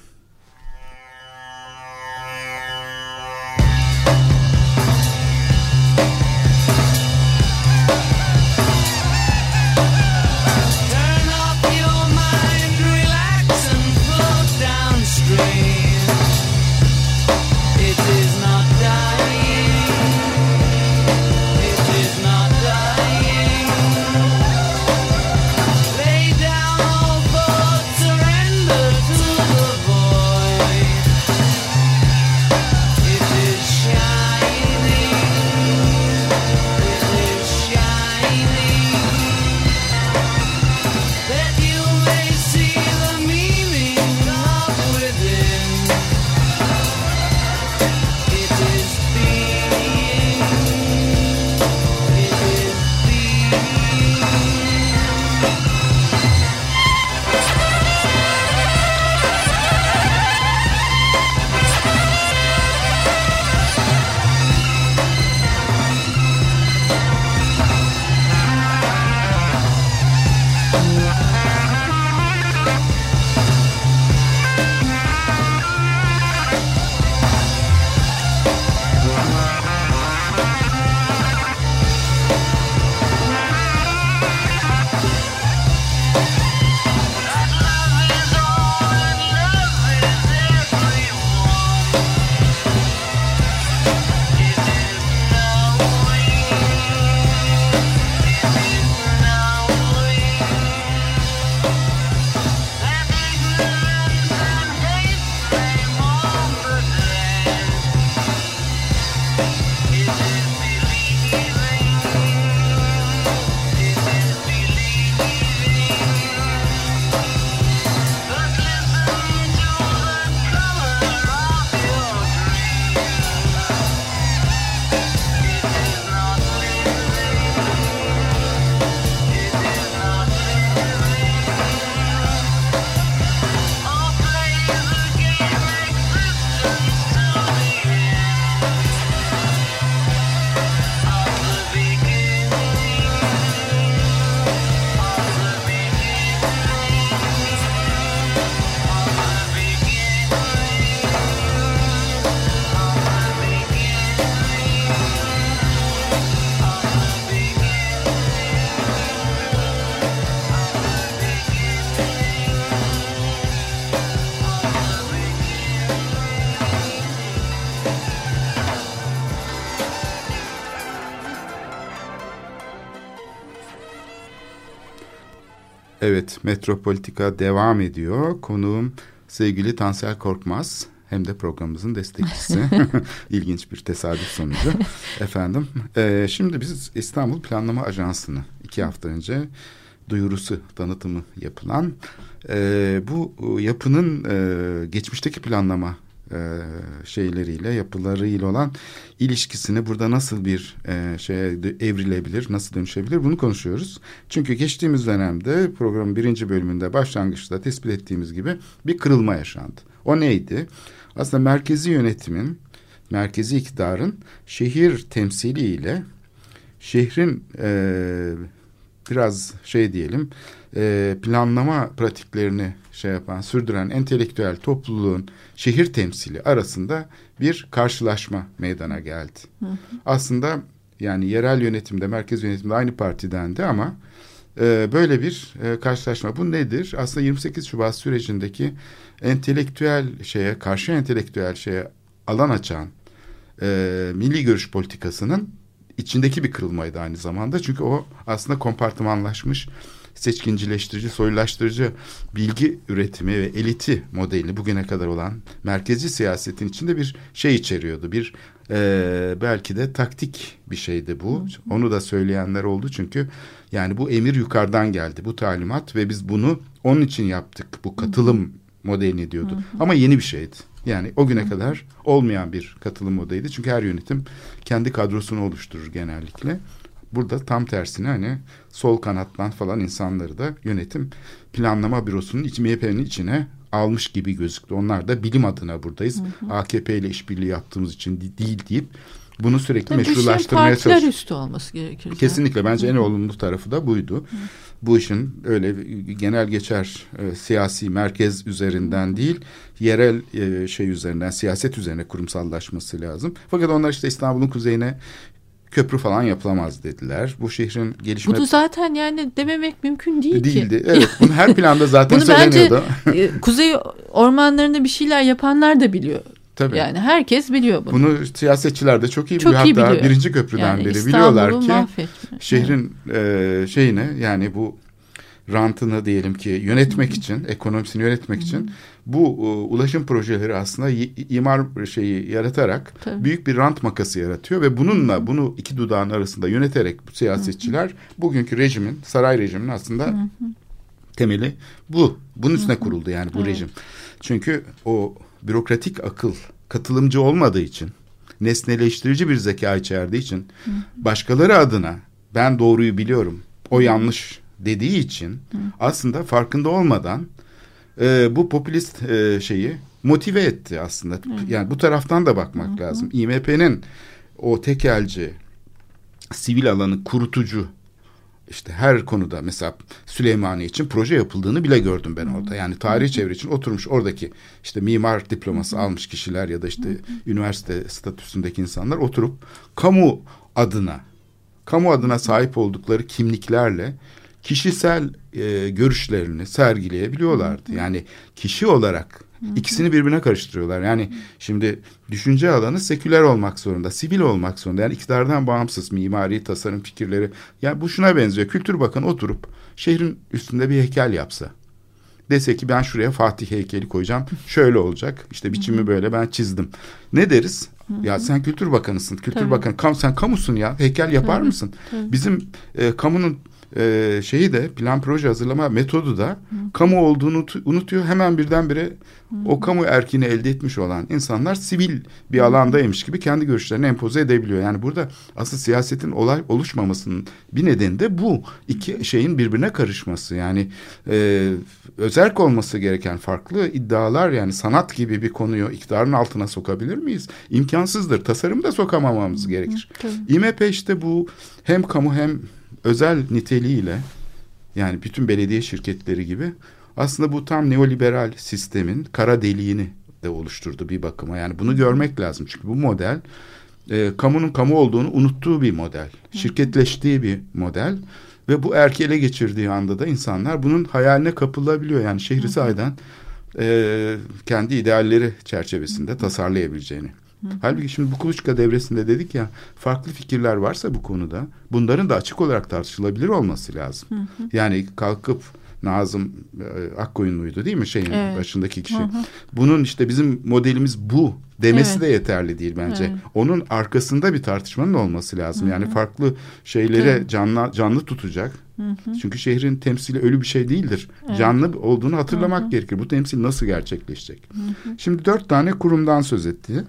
Evet, Metropolitika devam ediyor. Konuğum sevgili Tansel Korkmaz. Hem de programımızın destekçisi. İlginç bir tesadüf sonucu. Efendim, e, şimdi biz İstanbul Planlama Ajansı'nı iki hafta önce duyurusu, tanıtımı yapılan e, bu yapının e, geçmişteki planlama e, şeyleriyle, yapılarıyla olan ilişkisini burada nasıl bir e, şeye evrilebilir, nasıl dönüşebilir bunu konuşuyoruz. Çünkü geçtiğimiz dönemde programın birinci bölümünde başlangıçta tespit ettiğimiz gibi bir kırılma yaşandı. O neydi? Aslında merkezi yönetimin, merkezi iktidarın şehir temsiliyle şehrin e, biraz şey diyelim e, planlama pratiklerini şey yapan, sürdüren entelektüel topluluğun şehir temsili arasında bir karşılaşma meydana geldi. Hı hı. Aslında yani yerel yönetimde, merkez yönetimde aynı partidendi ama e, böyle bir e, karşılaşma. Bu nedir? Aslında 28 Şubat sürecindeki entelektüel şeye, karşı entelektüel şeye alan açan e, milli görüş politikasının içindeki bir kırılmaydı aynı zamanda. Çünkü o aslında kompartımanlaşmış seçkincileştirici, soyulaştırıcı bilgi üretimi ve eliti modeli bugüne kadar olan merkezi siyasetin içinde bir şey içeriyordu. Bir e, belki de taktik bir şeydi bu. Onu da söyleyenler oldu çünkü yani bu emir yukarıdan geldi bu talimat ve biz bunu onun için yaptık bu katılım modelini diyordu. Ama yeni bir şeydi. Yani o güne kadar olmayan bir katılım modeliydi. Çünkü her yönetim kendi kadrosunu oluşturur genellikle. Burada tam tersine hani sol kanattan falan insanları da yönetim planlama bürosunun iç MHP'nin içine almış gibi gözüktü. Onlar da bilim adına buradayız. Hı hı. AKP ile işbirliği yaptığımız için değil deyip bunu sürekli Tabii meşrulaştırmaya çalışıyor. Partiler üstü olması gerekir. Kesinlikle bence en olumlu tarafı da buydu. Hı. Bu işin öyle genel geçer e, siyasi merkez üzerinden değil, yerel e, şey üzerinden, siyaset üzerine kurumsallaşması lazım. Fakat onlar işte İstanbul'un kuzeyine köprü falan yapılamaz dediler. Bu şehrin gelişme... Bunu zaten yani dememek mümkün değil Değildi. ki. Evet. Bunu her planda zaten bunu söyleniyordu. Bence e, kuzey ormanlarında bir şeyler yapanlar da biliyor. Tabii. Yani herkes biliyor bunu. Bunu siyasetçiler de çok iyi çok biliyor. Iyi Hatta biliyor. birinci köprüden yani beri biliyorlar ki mahvetme. şehrin e, şeyine yani bu rantını diyelim ki yönetmek için, ekonomisini yönetmek için bu e, ulaşım projeleri aslında imar şeyi yaratarak Tabii. büyük bir rant makası yaratıyor ve bununla bunu iki dudağın arasında yöneterek bu siyasetçiler bugünkü rejimin, saray rejimin aslında temeli bu. Bunun üstüne kuruldu yani bu evet. rejim. Çünkü o bürokratik akıl katılımcı olmadığı için, nesneleştirici bir zeka içerdiği için başkaları adına ben doğruyu biliyorum, o yanlış dediği için Hı. aslında farkında olmadan e, bu popülist e, şeyi motive etti aslında. Hı. Yani bu taraftan da bakmak Hı. lazım. İMP'nin o tekelci, sivil alanı kurutucu işte her konuda mesela Süleymaniye için proje yapıldığını bile gördüm ben orada. Yani tarihi çevre için oturmuş oradaki işte mimar diploması almış kişiler ya da işte üniversite statüsündeki insanlar oturup kamu adına kamu adına sahip oldukları kimliklerle kişisel e, görüşlerini sergileyebiliyorlardı. Yani kişi olarak ikisini birbirine karıştırıyorlar. Yani şimdi düşünce alanı seküler olmak zorunda, sivil olmak zorunda. Yani iktidardan bağımsız mimari tasarım fikirleri. Yani bu şuna benziyor. Kültür Bakanı oturup şehrin üstünde bir heykel yapsa. Dese ki ben şuraya Fatih heykeli koyacağım. Şöyle olacak. İşte biçimi böyle ben çizdim. Ne deriz? Ya sen Kültür Bakanısın. Kültür Tabii. Bakanı. Kam, sen kamusun ya. Heykel yapar Tabii. mısın? Tabii. Bizim e, kamunun e, şeyi de plan proje hazırlama metodu da Hı. kamu olduğunu unutuyor. Hemen birdenbire Hı. o kamu erkini elde etmiş olan insanlar sivil bir alandaymış gibi kendi görüşlerini empoze edebiliyor. Yani burada asıl siyasetin olay oluşmamasının bir nedeni de bu. iki şeyin birbirine karışması. Yani e, özerk olması gereken farklı iddialar yani sanat gibi bir konuyu iktidarın altına sokabilir miyiz? İmkansızdır. Tasarımda sokamamamız gerekir. Hı. İMP işte bu hem kamu hem özel niteliğiyle yani bütün belediye şirketleri gibi aslında bu tam neoliberal sistemin kara deliğini de oluşturdu bir bakıma. Yani bunu görmek lazım. Çünkü bu model e, kamunun kamu olduğunu unuttuğu bir model. Şirketleştiği bir model. Ve bu erki ele geçirdiği anda da insanlar bunun hayaline kapılabiliyor. Yani şehri sahiden e, kendi idealleri çerçevesinde tasarlayabileceğini. Hı. Halbuki şimdi bu kuluçka devresinde dedik ya farklı fikirler varsa bu konuda bunların da açık olarak tartışılabilir olması lazım. Hı hı. Yani kalkıp Nazım e, Akkoyunlu'ydu değil mi şeyin Evet. başındaki kişi. Bunun işte bizim modelimiz bu demesi Evet. de yeterli değil bence. Evet. Onun arkasında bir tartışmanın olması lazım. Yani farklı şeylere Tabii. canlı canlı tutacak. Çünkü şehrin temsili ölü bir şey değildir. Canlı olduğunu hatırlamak gerekir. Bu temsil nasıl gerçekleşecek? Şimdi dört tane kurumdan söz etti.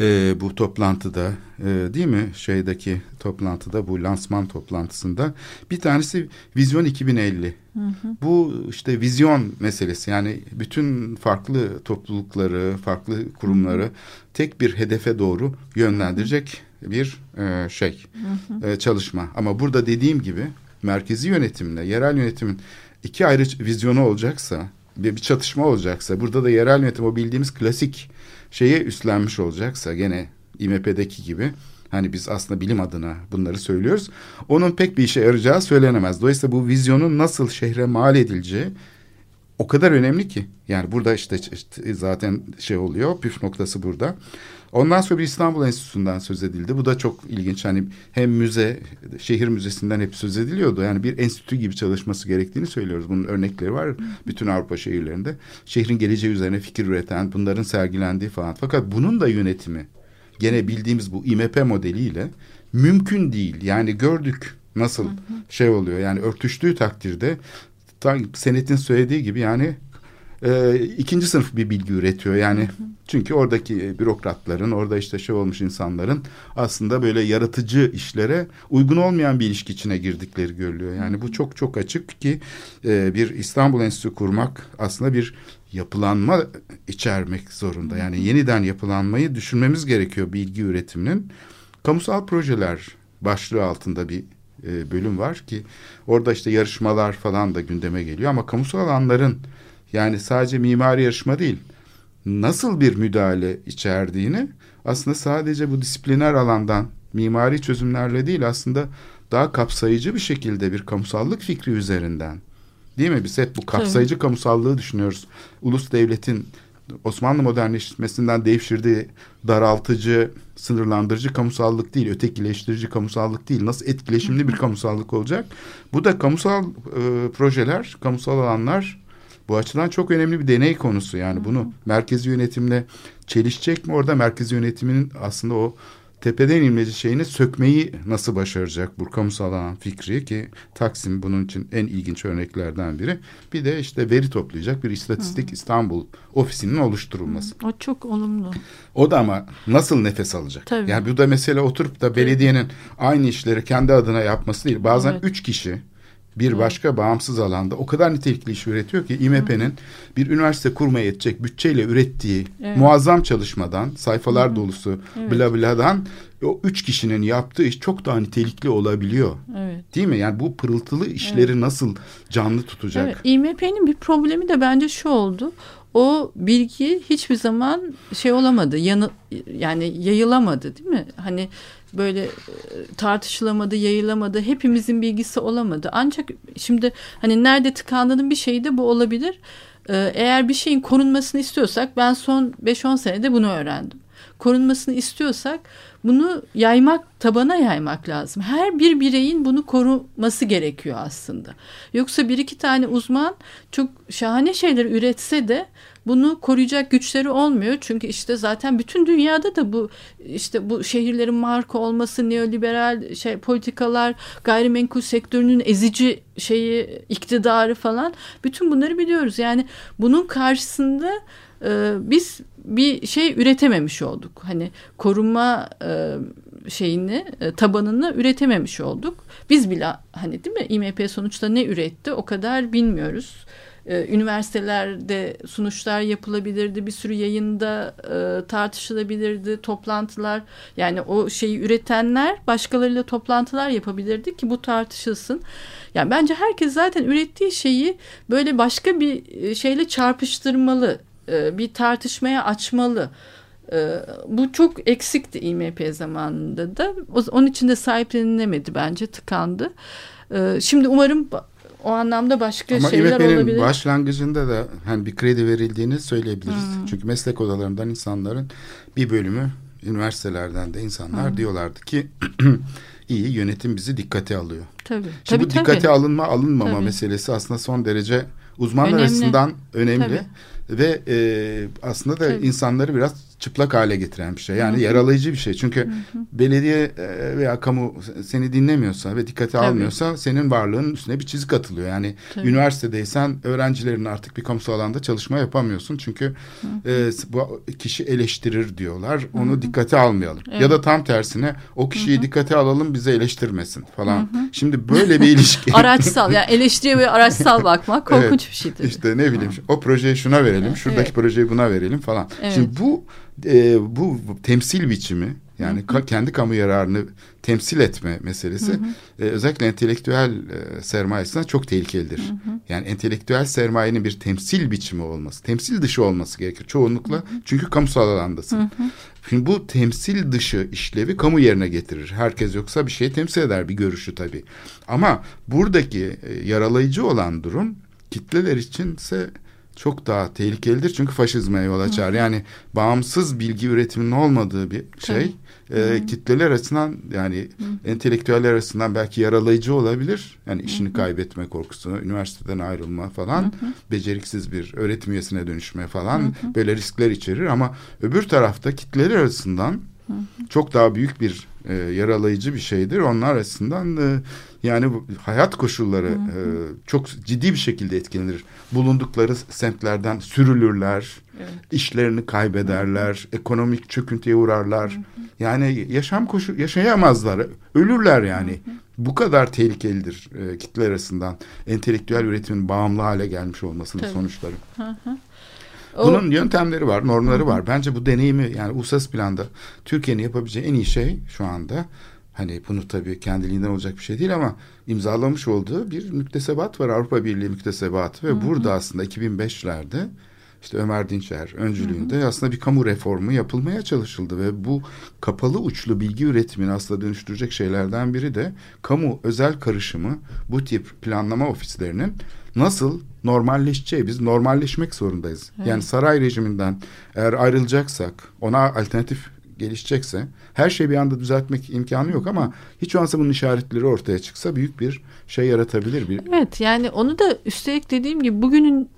Ee, bu toplantıda e, değil mi? Şeydeki toplantıda bu lansman toplantısında. Bir tanesi Vizyon 2050. Bu işte vizyon meselesi. Yani bütün farklı toplulukları, farklı kurumları tek bir hedefe doğru yönlendirecek bir e, şey e, çalışma. Ama burada dediğim gibi merkezi yönetimle yerel yönetimin iki ayrı vizyonu olacaksa bir, bir çatışma olacaksa burada da yerel yönetim o bildiğimiz klasik şeye üstlenmiş olacaksa gene İMP'deki gibi hani biz aslında bilim adına bunları söylüyoruz. Onun pek bir işe yarayacağı söylenemez. Dolayısıyla bu vizyonun nasıl şehre mal edileceği o kadar önemli ki. Yani burada işte, işte zaten şey oluyor püf noktası burada. Ondan sonra bir İstanbul Enstitüsü'nden söz edildi. Bu da çok ilginç. Hani hem müze, şehir müzesinden hep söz ediliyordu. Yani bir enstitü gibi çalışması gerektiğini söylüyoruz. Bunun örnekleri var bütün Avrupa şehirlerinde. Şehrin geleceği üzerine fikir üreten, bunların sergilendiği falan. Fakat bunun da yönetimi gene bildiğimiz bu IMP modeliyle mümkün değil. Yani gördük nasıl şey oluyor. Yani örtüştüğü takdirde Senet'in söylediği gibi yani e, ikinci sınıf bir bilgi üretiyor. Yani çünkü oradaki bürokratların, orada işte şey olmuş insanların aslında böyle yaratıcı işlere uygun olmayan bir ilişki içine girdikleri görülüyor. Yani bu çok çok açık ki e, bir İstanbul Enstitüsü kurmak aslında bir yapılanma içermek zorunda. Yani yeniden yapılanmayı düşünmemiz gerekiyor bilgi üretiminin. Kamusal projeler başlığı altında bir e, bölüm var ki orada işte yarışmalar falan da gündeme geliyor ama kamusal alanların yani sadece mimari yarışma değil nasıl bir müdahale içerdiğini aslında sadece bu disipliner alandan mimari çözümlerle değil aslında daha kapsayıcı bir şekilde bir kamusallık fikri üzerinden değil mi? Biz hep bu kapsayıcı kamusallığı düşünüyoruz. Ulus devletin Osmanlı modernleşmesinden devşirdiği daraltıcı, sınırlandırıcı kamusallık değil, ötekileştirici kamusallık değil. Nasıl etkileşimli bir kamusallık olacak? Bu da kamusal e, projeler, kamusal alanlar bu açıdan çok önemli bir deney konusu. Yani bunu merkezi yönetimle çelişecek mi? Orada merkezi yönetiminin aslında o tepeden inmeci şeyini sökmeyi nasıl başaracak bu kamusal alan fikri ki Taksim bunun için en ilginç örneklerden biri. Bir de işte veri toplayacak bir istatistik İstanbul ofisinin oluşturulması. O çok olumlu. O da ama nasıl nefes alacak? Tabii. Yani bu da mesele oturup da belediyenin aynı işleri kendi adına yapması değil. Bazen Evet. üç kişi bir başka bağımsız alanda o kadar nitelikli iş üretiyor ki İMP'nin bir üniversite kurmaya yetecek bütçeyle ürettiği Evet. muazzam çalışmadan, sayfalar dolusu bla bla'dan o üç kişinin yaptığı iş çok daha nitelikli olabiliyor. Evet. Değil mi? Yani bu pırıltılı işleri nasıl canlı tutacak? Evet, IMP'nin bir problemi de bence şu oldu. O bilgi hiçbir zaman şey olamadı, yanı yani yayılamadı değil mi? Hani böyle e, tartışılamadı, yayılamadı. Hepimizin bilgisi olamadı. Ancak şimdi hani nerede tıkandığının bir şeyi de bu olabilir. Ee, Eğer bir şeyin korunmasını istiyorsak ben son 5-10 senede bunu öğrendim. Korunmasını istiyorsak bunu yaymak, tabana yaymak lazım. Her bir bireyin bunu koruması gerekiyor aslında. Yoksa bir iki tane uzman çok şahane şeyler üretse de bunu koruyacak güçleri olmuyor. Çünkü işte zaten bütün dünyada da bu işte bu şehirlerin marka olması, neoliberal şey politikalar, gayrimenkul sektörünün ezici şeyi, iktidarı falan bütün bunları biliyoruz. Yani bunun karşısında e, biz bir şey üretememiş olduk. Hani koruma e, şeyini, e, tabanını üretememiş olduk. Biz bile hani değil mi IMP sonuçta ne üretti o kadar bilmiyoruz. E, üniversitelerde sunuşlar yapılabilirdi, bir sürü yayında e, tartışılabilirdi, toplantılar. Yani o şeyi üretenler başkalarıyla toplantılar yapabilirdi ki bu tartışılsın. Yani bence herkes zaten ürettiği şeyi böyle başka bir e, şeyle çarpıştırmalı, e, bir tartışmaya açmalı. E, Bu çok eksikti IMP zamanında da. Onun için de sahiplenilemedi bence, tıkandı. E, Şimdi umarım o anlamda başka Ama şeyler olabilir. başlangıcında da hani bir kredi verildiğini söyleyebiliriz. Çünkü meslek odalarından insanların bir bölümü üniversitelerden de insanlar diyorlardı ki iyi yönetim bizi dikkate alıyor. Tabii. Şimdi tabii, bu dikkate tabii. alınma alınmama Tabii. meselesi aslında son derece uzmanlar Önemli. açısından önemli Tabii. Ve e, aslında da Tabii. insanları biraz çıplak hale getiren bir şey. Yani yaralayıcı bir şey. Çünkü belediye e, veya kamu seni dinlemiyorsa ve dikkate Tabii. almıyorsa senin varlığının üstüne bir çizik atılıyor. Yani Tabii. üniversitedeysen öğrencilerin artık bir kamusal alanda çalışma yapamıyorsun. Çünkü e, bu kişi eleştirir diyorlar. Onu dikkate almayalım. Ya Evet. da tam tersine o kişiyi dikkate alalım bize eleştirmesin falan. Şimdi böyle bir ilişki. Araçsal yani eleştiriye ve araçsal bakmak korkunç Evet. bir şeydir. İşte ne bileyim o projeyi şuna verelim, şuradaki Evet. projeyi buna verelim falan. Evet. Şimdi bu e, bu temsil biçimi yani ka- kendi kamu yararını temsil etme meselesi e, özellikle entelektüel e, sermayesinden çok tehlikelidir. Yani entelektüel sermayenin bir temsil biçimi olması, temsil dışı olması gerekir çoğunlukla. Çünkü kamusal alandasın. Şimdi bu temsil dışı işlevi kamu yerine getirir. Herkes yoksa bir şey temsil eder bir görüşü tabii. Ama buradaki e, yaralayıcı olan durum kitleler içinse çok daha tehlikelidir. Çünkü faşizme yol açar. Yani bağımsız bilgi üretiminin olmadığı bir şey. E, kitleler açısından yani entelektüeller açısından belki yaralayıcı olabilir. Yani işini kaybetme korkusu, üniversiteden ayrılma falan, beceriksiz bir öğretim üyesine dönüşme falan böyle riskler içerir. Ama öbür tarafta kitleler açısından çok daha büyük bir e, yaralayıcı bir şeydir. Onlar açısından e, yani hayat koşulları e, çok ciddi bir şekilde etkilenir. Bulundukları semtlerden sürülürler, işlerini kaybederler, ekonomik çöküntüye uğrarlar. Yani yaşam koşu yaşayamazlar, ölürler yani. Bu kadar tehlikelidir e, kitleler arasından entelektüel üretimin bağımlı hale gelmiş olmasının Tabii. sonuçları. O- Bunun yöntemleri var, normları var. Bence bu deneyimi yani uluslararası planda Türkiye'nin yapabileceği en iyi şey şu anda hani bunu tabii kendiliğinden olacak bir şey değil ama imzalamış olduğu bir müktesebat var. Avrupa Birliği müktesebatı ve burada aslında 2005'lerde işte Ömer Dinçer öncülüğünde aslında bir kamu reformu yapılmaya çalışıldı ve bu kapalı uçlu bilgi üretimini aslında dönüştürecek şeylerden biri de kamu özel karışımı bu tip planlama ofislerinin nasıl normalleşeceği biz normalleşmek zorundayız. Yani saray rejiminden eğer ayrılacaksak ona alternatif gelişecekse her şeyi bir anda düzeltmek imkanı yok ama hiç olmazsa bunun işaretleri ortaya çıksa büyük bir şey yaratabilir bir Evet yani onu da üstelik dediğim gibi bugünün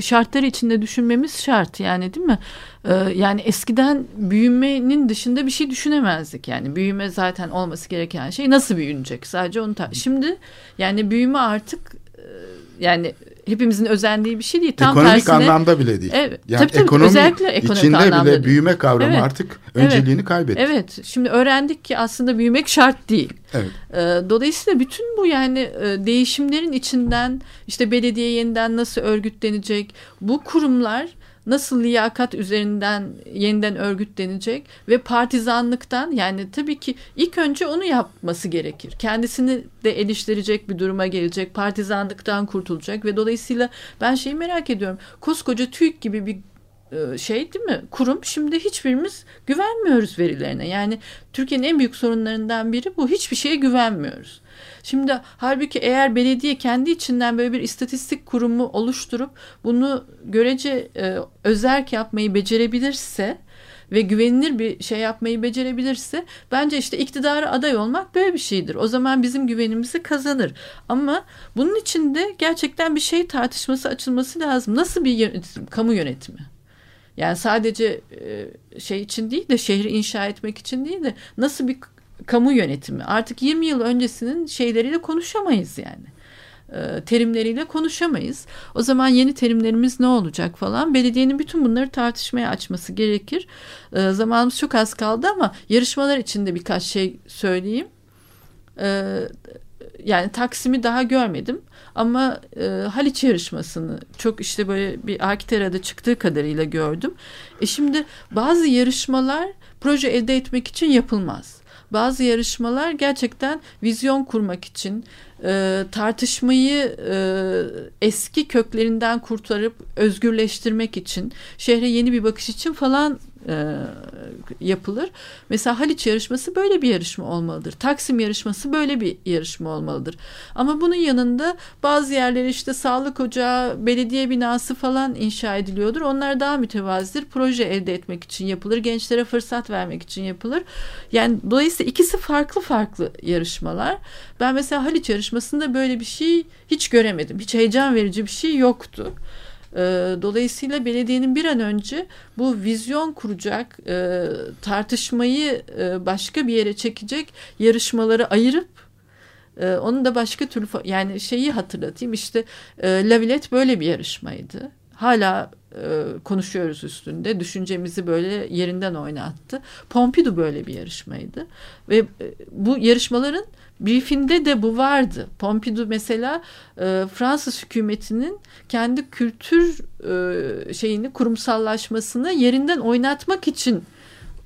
şartları içinde düşünmemiz şart yani değil mi? Ee, yani eskiden büyümenin dışında bir şey düşünemezdik yani büyüme zaten olması gereken şey nasıl büyünecek sadece onu şimdi yani büyüme artık e, yani hepimizin özendiği bir şey değil tam ekonomik tersine anlamda bile değil. Evet, Yani tabii tabii, ekonomi ekonomik içinde anlamda bile değil. büyüme kavramı Evet, artık evet, önceliğini kaybetti. Evet şimdi öğrendik ki aslında büyümek şart değil. Evet. Ee, Dolayısıyla bütün bu yani e, değişimlerin içinden işte belediye yeniden nasıl örgütlenecek, bu kurumlar nasıl liyakat üzerinden yeniden örgütlenecek ve partizanlıktan yani tabii ki ilk önce onu yapması gerekir. Kendisini de eleştirecek bir duruma gelecek, partizanlıktan kurtulacak ve dolayısıyla ben şeyi merak ediyorum. Koskoca TÜİK gibi bir e, şey değil mi kurum şimdi hiçbirimiz güvenmiyoruz verilerine yani Türkiye'nin en büyük sorunlarından biri bu hiçbir şeye güvenmiyoruz. Şimdi halbuki eğer belediye kendi içinden böyle bir istatistik kurumu oluşturup bunu görece e, özerk yapmayı becerebilirse ve güvenilir bir şey yapmayı becerebilirse bence işte iktidara aday olmak böyle bir şeydir. O zaman bizim güvenimizi kazanır. Ama bunun için de gerçekten bir şey tartışması açılması lazım. Nasıl bir yönetim, kamu yönetimi? Yani sadece e, şey için değil de şehri inşa etmek için değil de nasıl bir kamu yönetimi? Artık 20 yıl öncesinin şeyleriyle konuşamayız yani. E, terimleriyle konuşamayız. O zaman yeni terimlerimiz ne olacak falan. Belediyenin bütün bunları tartışmaya açması gerekir. E, zamanımız çok az kaldı ama yarışmalar içinde birkaç şey söyleyeyim. E, yani Taksim'i daha görmedim ama e, Haliç yarışmasını çok işte böyle bir Akitera'da çıktığı kadarıyla gördüm. E şimdi bazı yarışmalar proje elde etmek için yapılmaz. Bazı yarışmalar gerçekten vizyon kurmak için, e, tartışmayı e, eski köklerinden kurtarıp özgürleştirmek için, şehre yeni bir bakış için falan e, yapılır. Mesela Haliç yarışması böyle bir yarışma olmalıdır. Taksim yarışması böyle bir yarışma olmalıdır. Ama bunun yanında bazı yerleri işte sağlık ocağı, belediye binası falan inşa ediliyordur. Onlar daha mütevazidir. Proje elde etmek için yapılır. Gençlere fırsat vermek için yapılır. Yani dolayısıyla ikisi farklı farklı yarışmalar. Ben mesela Haliç yarışmasında böyle bir şey hiç göremedim. Hiç heyecan verici bir şey yoktu. Ee, dolayısıyla belediyenin bir an önce bu vizyon kuracak, e, tartışmayı e, başka bir yere çekecek yarışmaları ayırıp e, onu da başka türlü yani şeyi hatırlatayım işte Lavilet böyle bir yarışmaydı. Hala konuşuyoruz üstünde. Düşüncemizi böyle yerinden oynattı. Pompidou böyle bir yarışmaydı. Ve bu yarışmaların briefinde de bu vardı. Pompidou mesela e, Fransız hükümetinin kendi kültür e, şeyini kurumsallaşmasını yerinden oynatmak için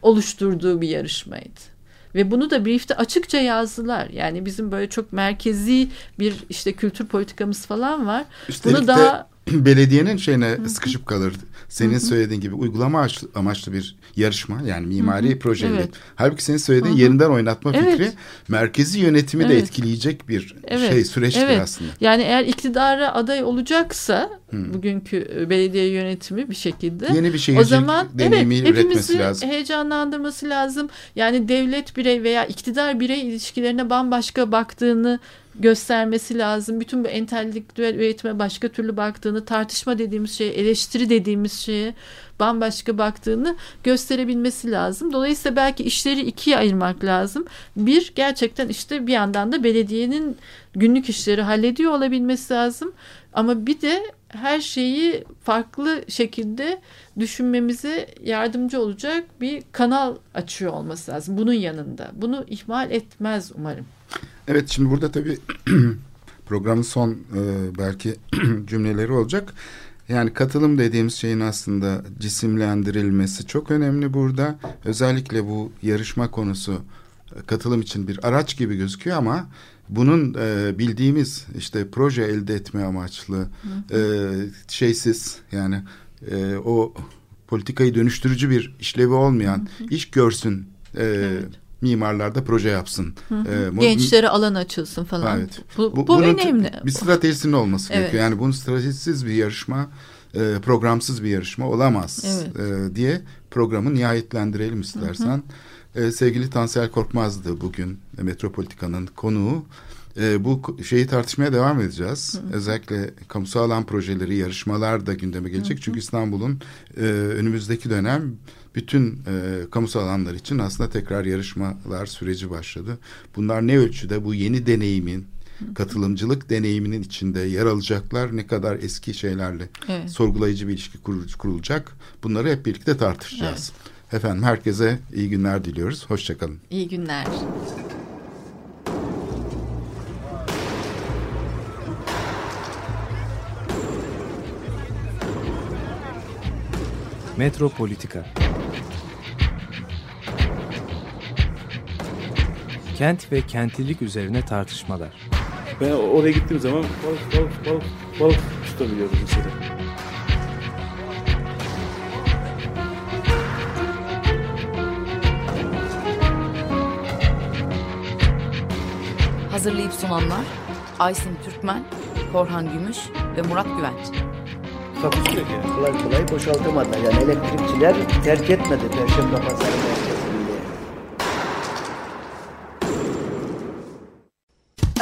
oluşturduğu bir yarışmaydı. Ve bunu da briefte açıkça yazdılar. Yani bizim böyle çok merkezi bir işte kültür politikamız falan var. Üstelik bunu daha belediyenin şeyine Hı-hı. sıkışıp kalır. Senin Hı-hı. söylediğin gibi uygulama amaçlı bir yarışma yani mimari Hı-hı. projeyle. Evet. Halbuki senin söylediğin Hı-hı. yerinden oynatma evet. fikri merkezi yönetimi evet. de etkileyecek bir evet. şey süreçtir evet. aslında. Yani eğer iktidara aday olacaksa Hı. bugünkü e, belediye yönetimi bir şekilde yeni bir şey o zaman deneyimi evet, üretmesi lazım. heyecanlandırması lazım. Yani devlet birey veya iktidar birey ilişkilerine bambaşka baktığını göstermesi lazım. Bütün bu entelektüel üretime başka türlü baktığını, tartışma dediğimiz şeye, eleştiri dediğimiz şeye bambaşka baktığını gösterebilmesi lazım. Dolayısıyla belki işleri ikiye ayırmak lazım. Bir, gerçekten işte bir yandan da belediyenin günlük işleri hallediyor olabilmesi lazım. Ama bir de her şeyi farklı şekilde düşünmemize yardımcı olacak bir kanal açıyor olması lazım bunun yanında. Bunu ihmal etmez umarım. Evet şimdi burada tabii programın son e, belki cümleleri olacak. Yani katılım dediğimiz şeyin aslında cisimlendirilmesi çok önemli burada. Özellikle bu yarışma konusu e, katılım için bir araç gibi gözüküyor ama bunun e, bildiğimiz işte proje elde etme amaçlı e, şeysiz yani e, o politikayı dönüştürücü bir işlevi olmayan hı hı. iş görsün e, evet mimarlarda proje yapsın. Hı hı. Ee, Gençlere alan açılsın falan. Evet. Bu, bu, bu önemli. Bir stratejisinin olması evet. gerekiyor. Yani bunun stratejisiz bir yarışma, e, programsız bir yarışma olamaz evet. e, diye programı nihayetlendirelim istersen. Hı hı. E, sevgili Tansel Korkmaz'dı bugün Metropolitika'nın konuğu. E, bu şeyi tartışmaya devam edeceğiz. Hı. Özellikle kamusal alan projeleri, yarışmalar da gündeme gelecek. Hı hı. Çünkü İstanbul'un e, önümüzdeki dönem bütün e, kamusal alanlar için aslında tekrar yarışmalar süreci başladı. Bunlar ne ölçüde bu yeni deneyimin katılımcılık deneyiminin içinde yer alacaklar ne kadar eski şeylerle evet. sorgulayıcı bir ilişki kurulacak bunları hep birlikte tartışacağız. Evet. Efendim herkese iyi günler diliyoruz. Hoşçakalın. İyi günler. Metropolitika Kent ve kentlilik üzerine tartışmalar. Ben oraya gittiğim zaman balık balık balık balık tutabiliyorum mesela. Hazırlayıp sunanlar Aysin Türkmen, Korhan Gümüş ve Murat Güvenç. Takusuyor yani. Kolay kolay boşaltamadılar. Yani elektrikçiler terk etmedi Perşembe Pazarı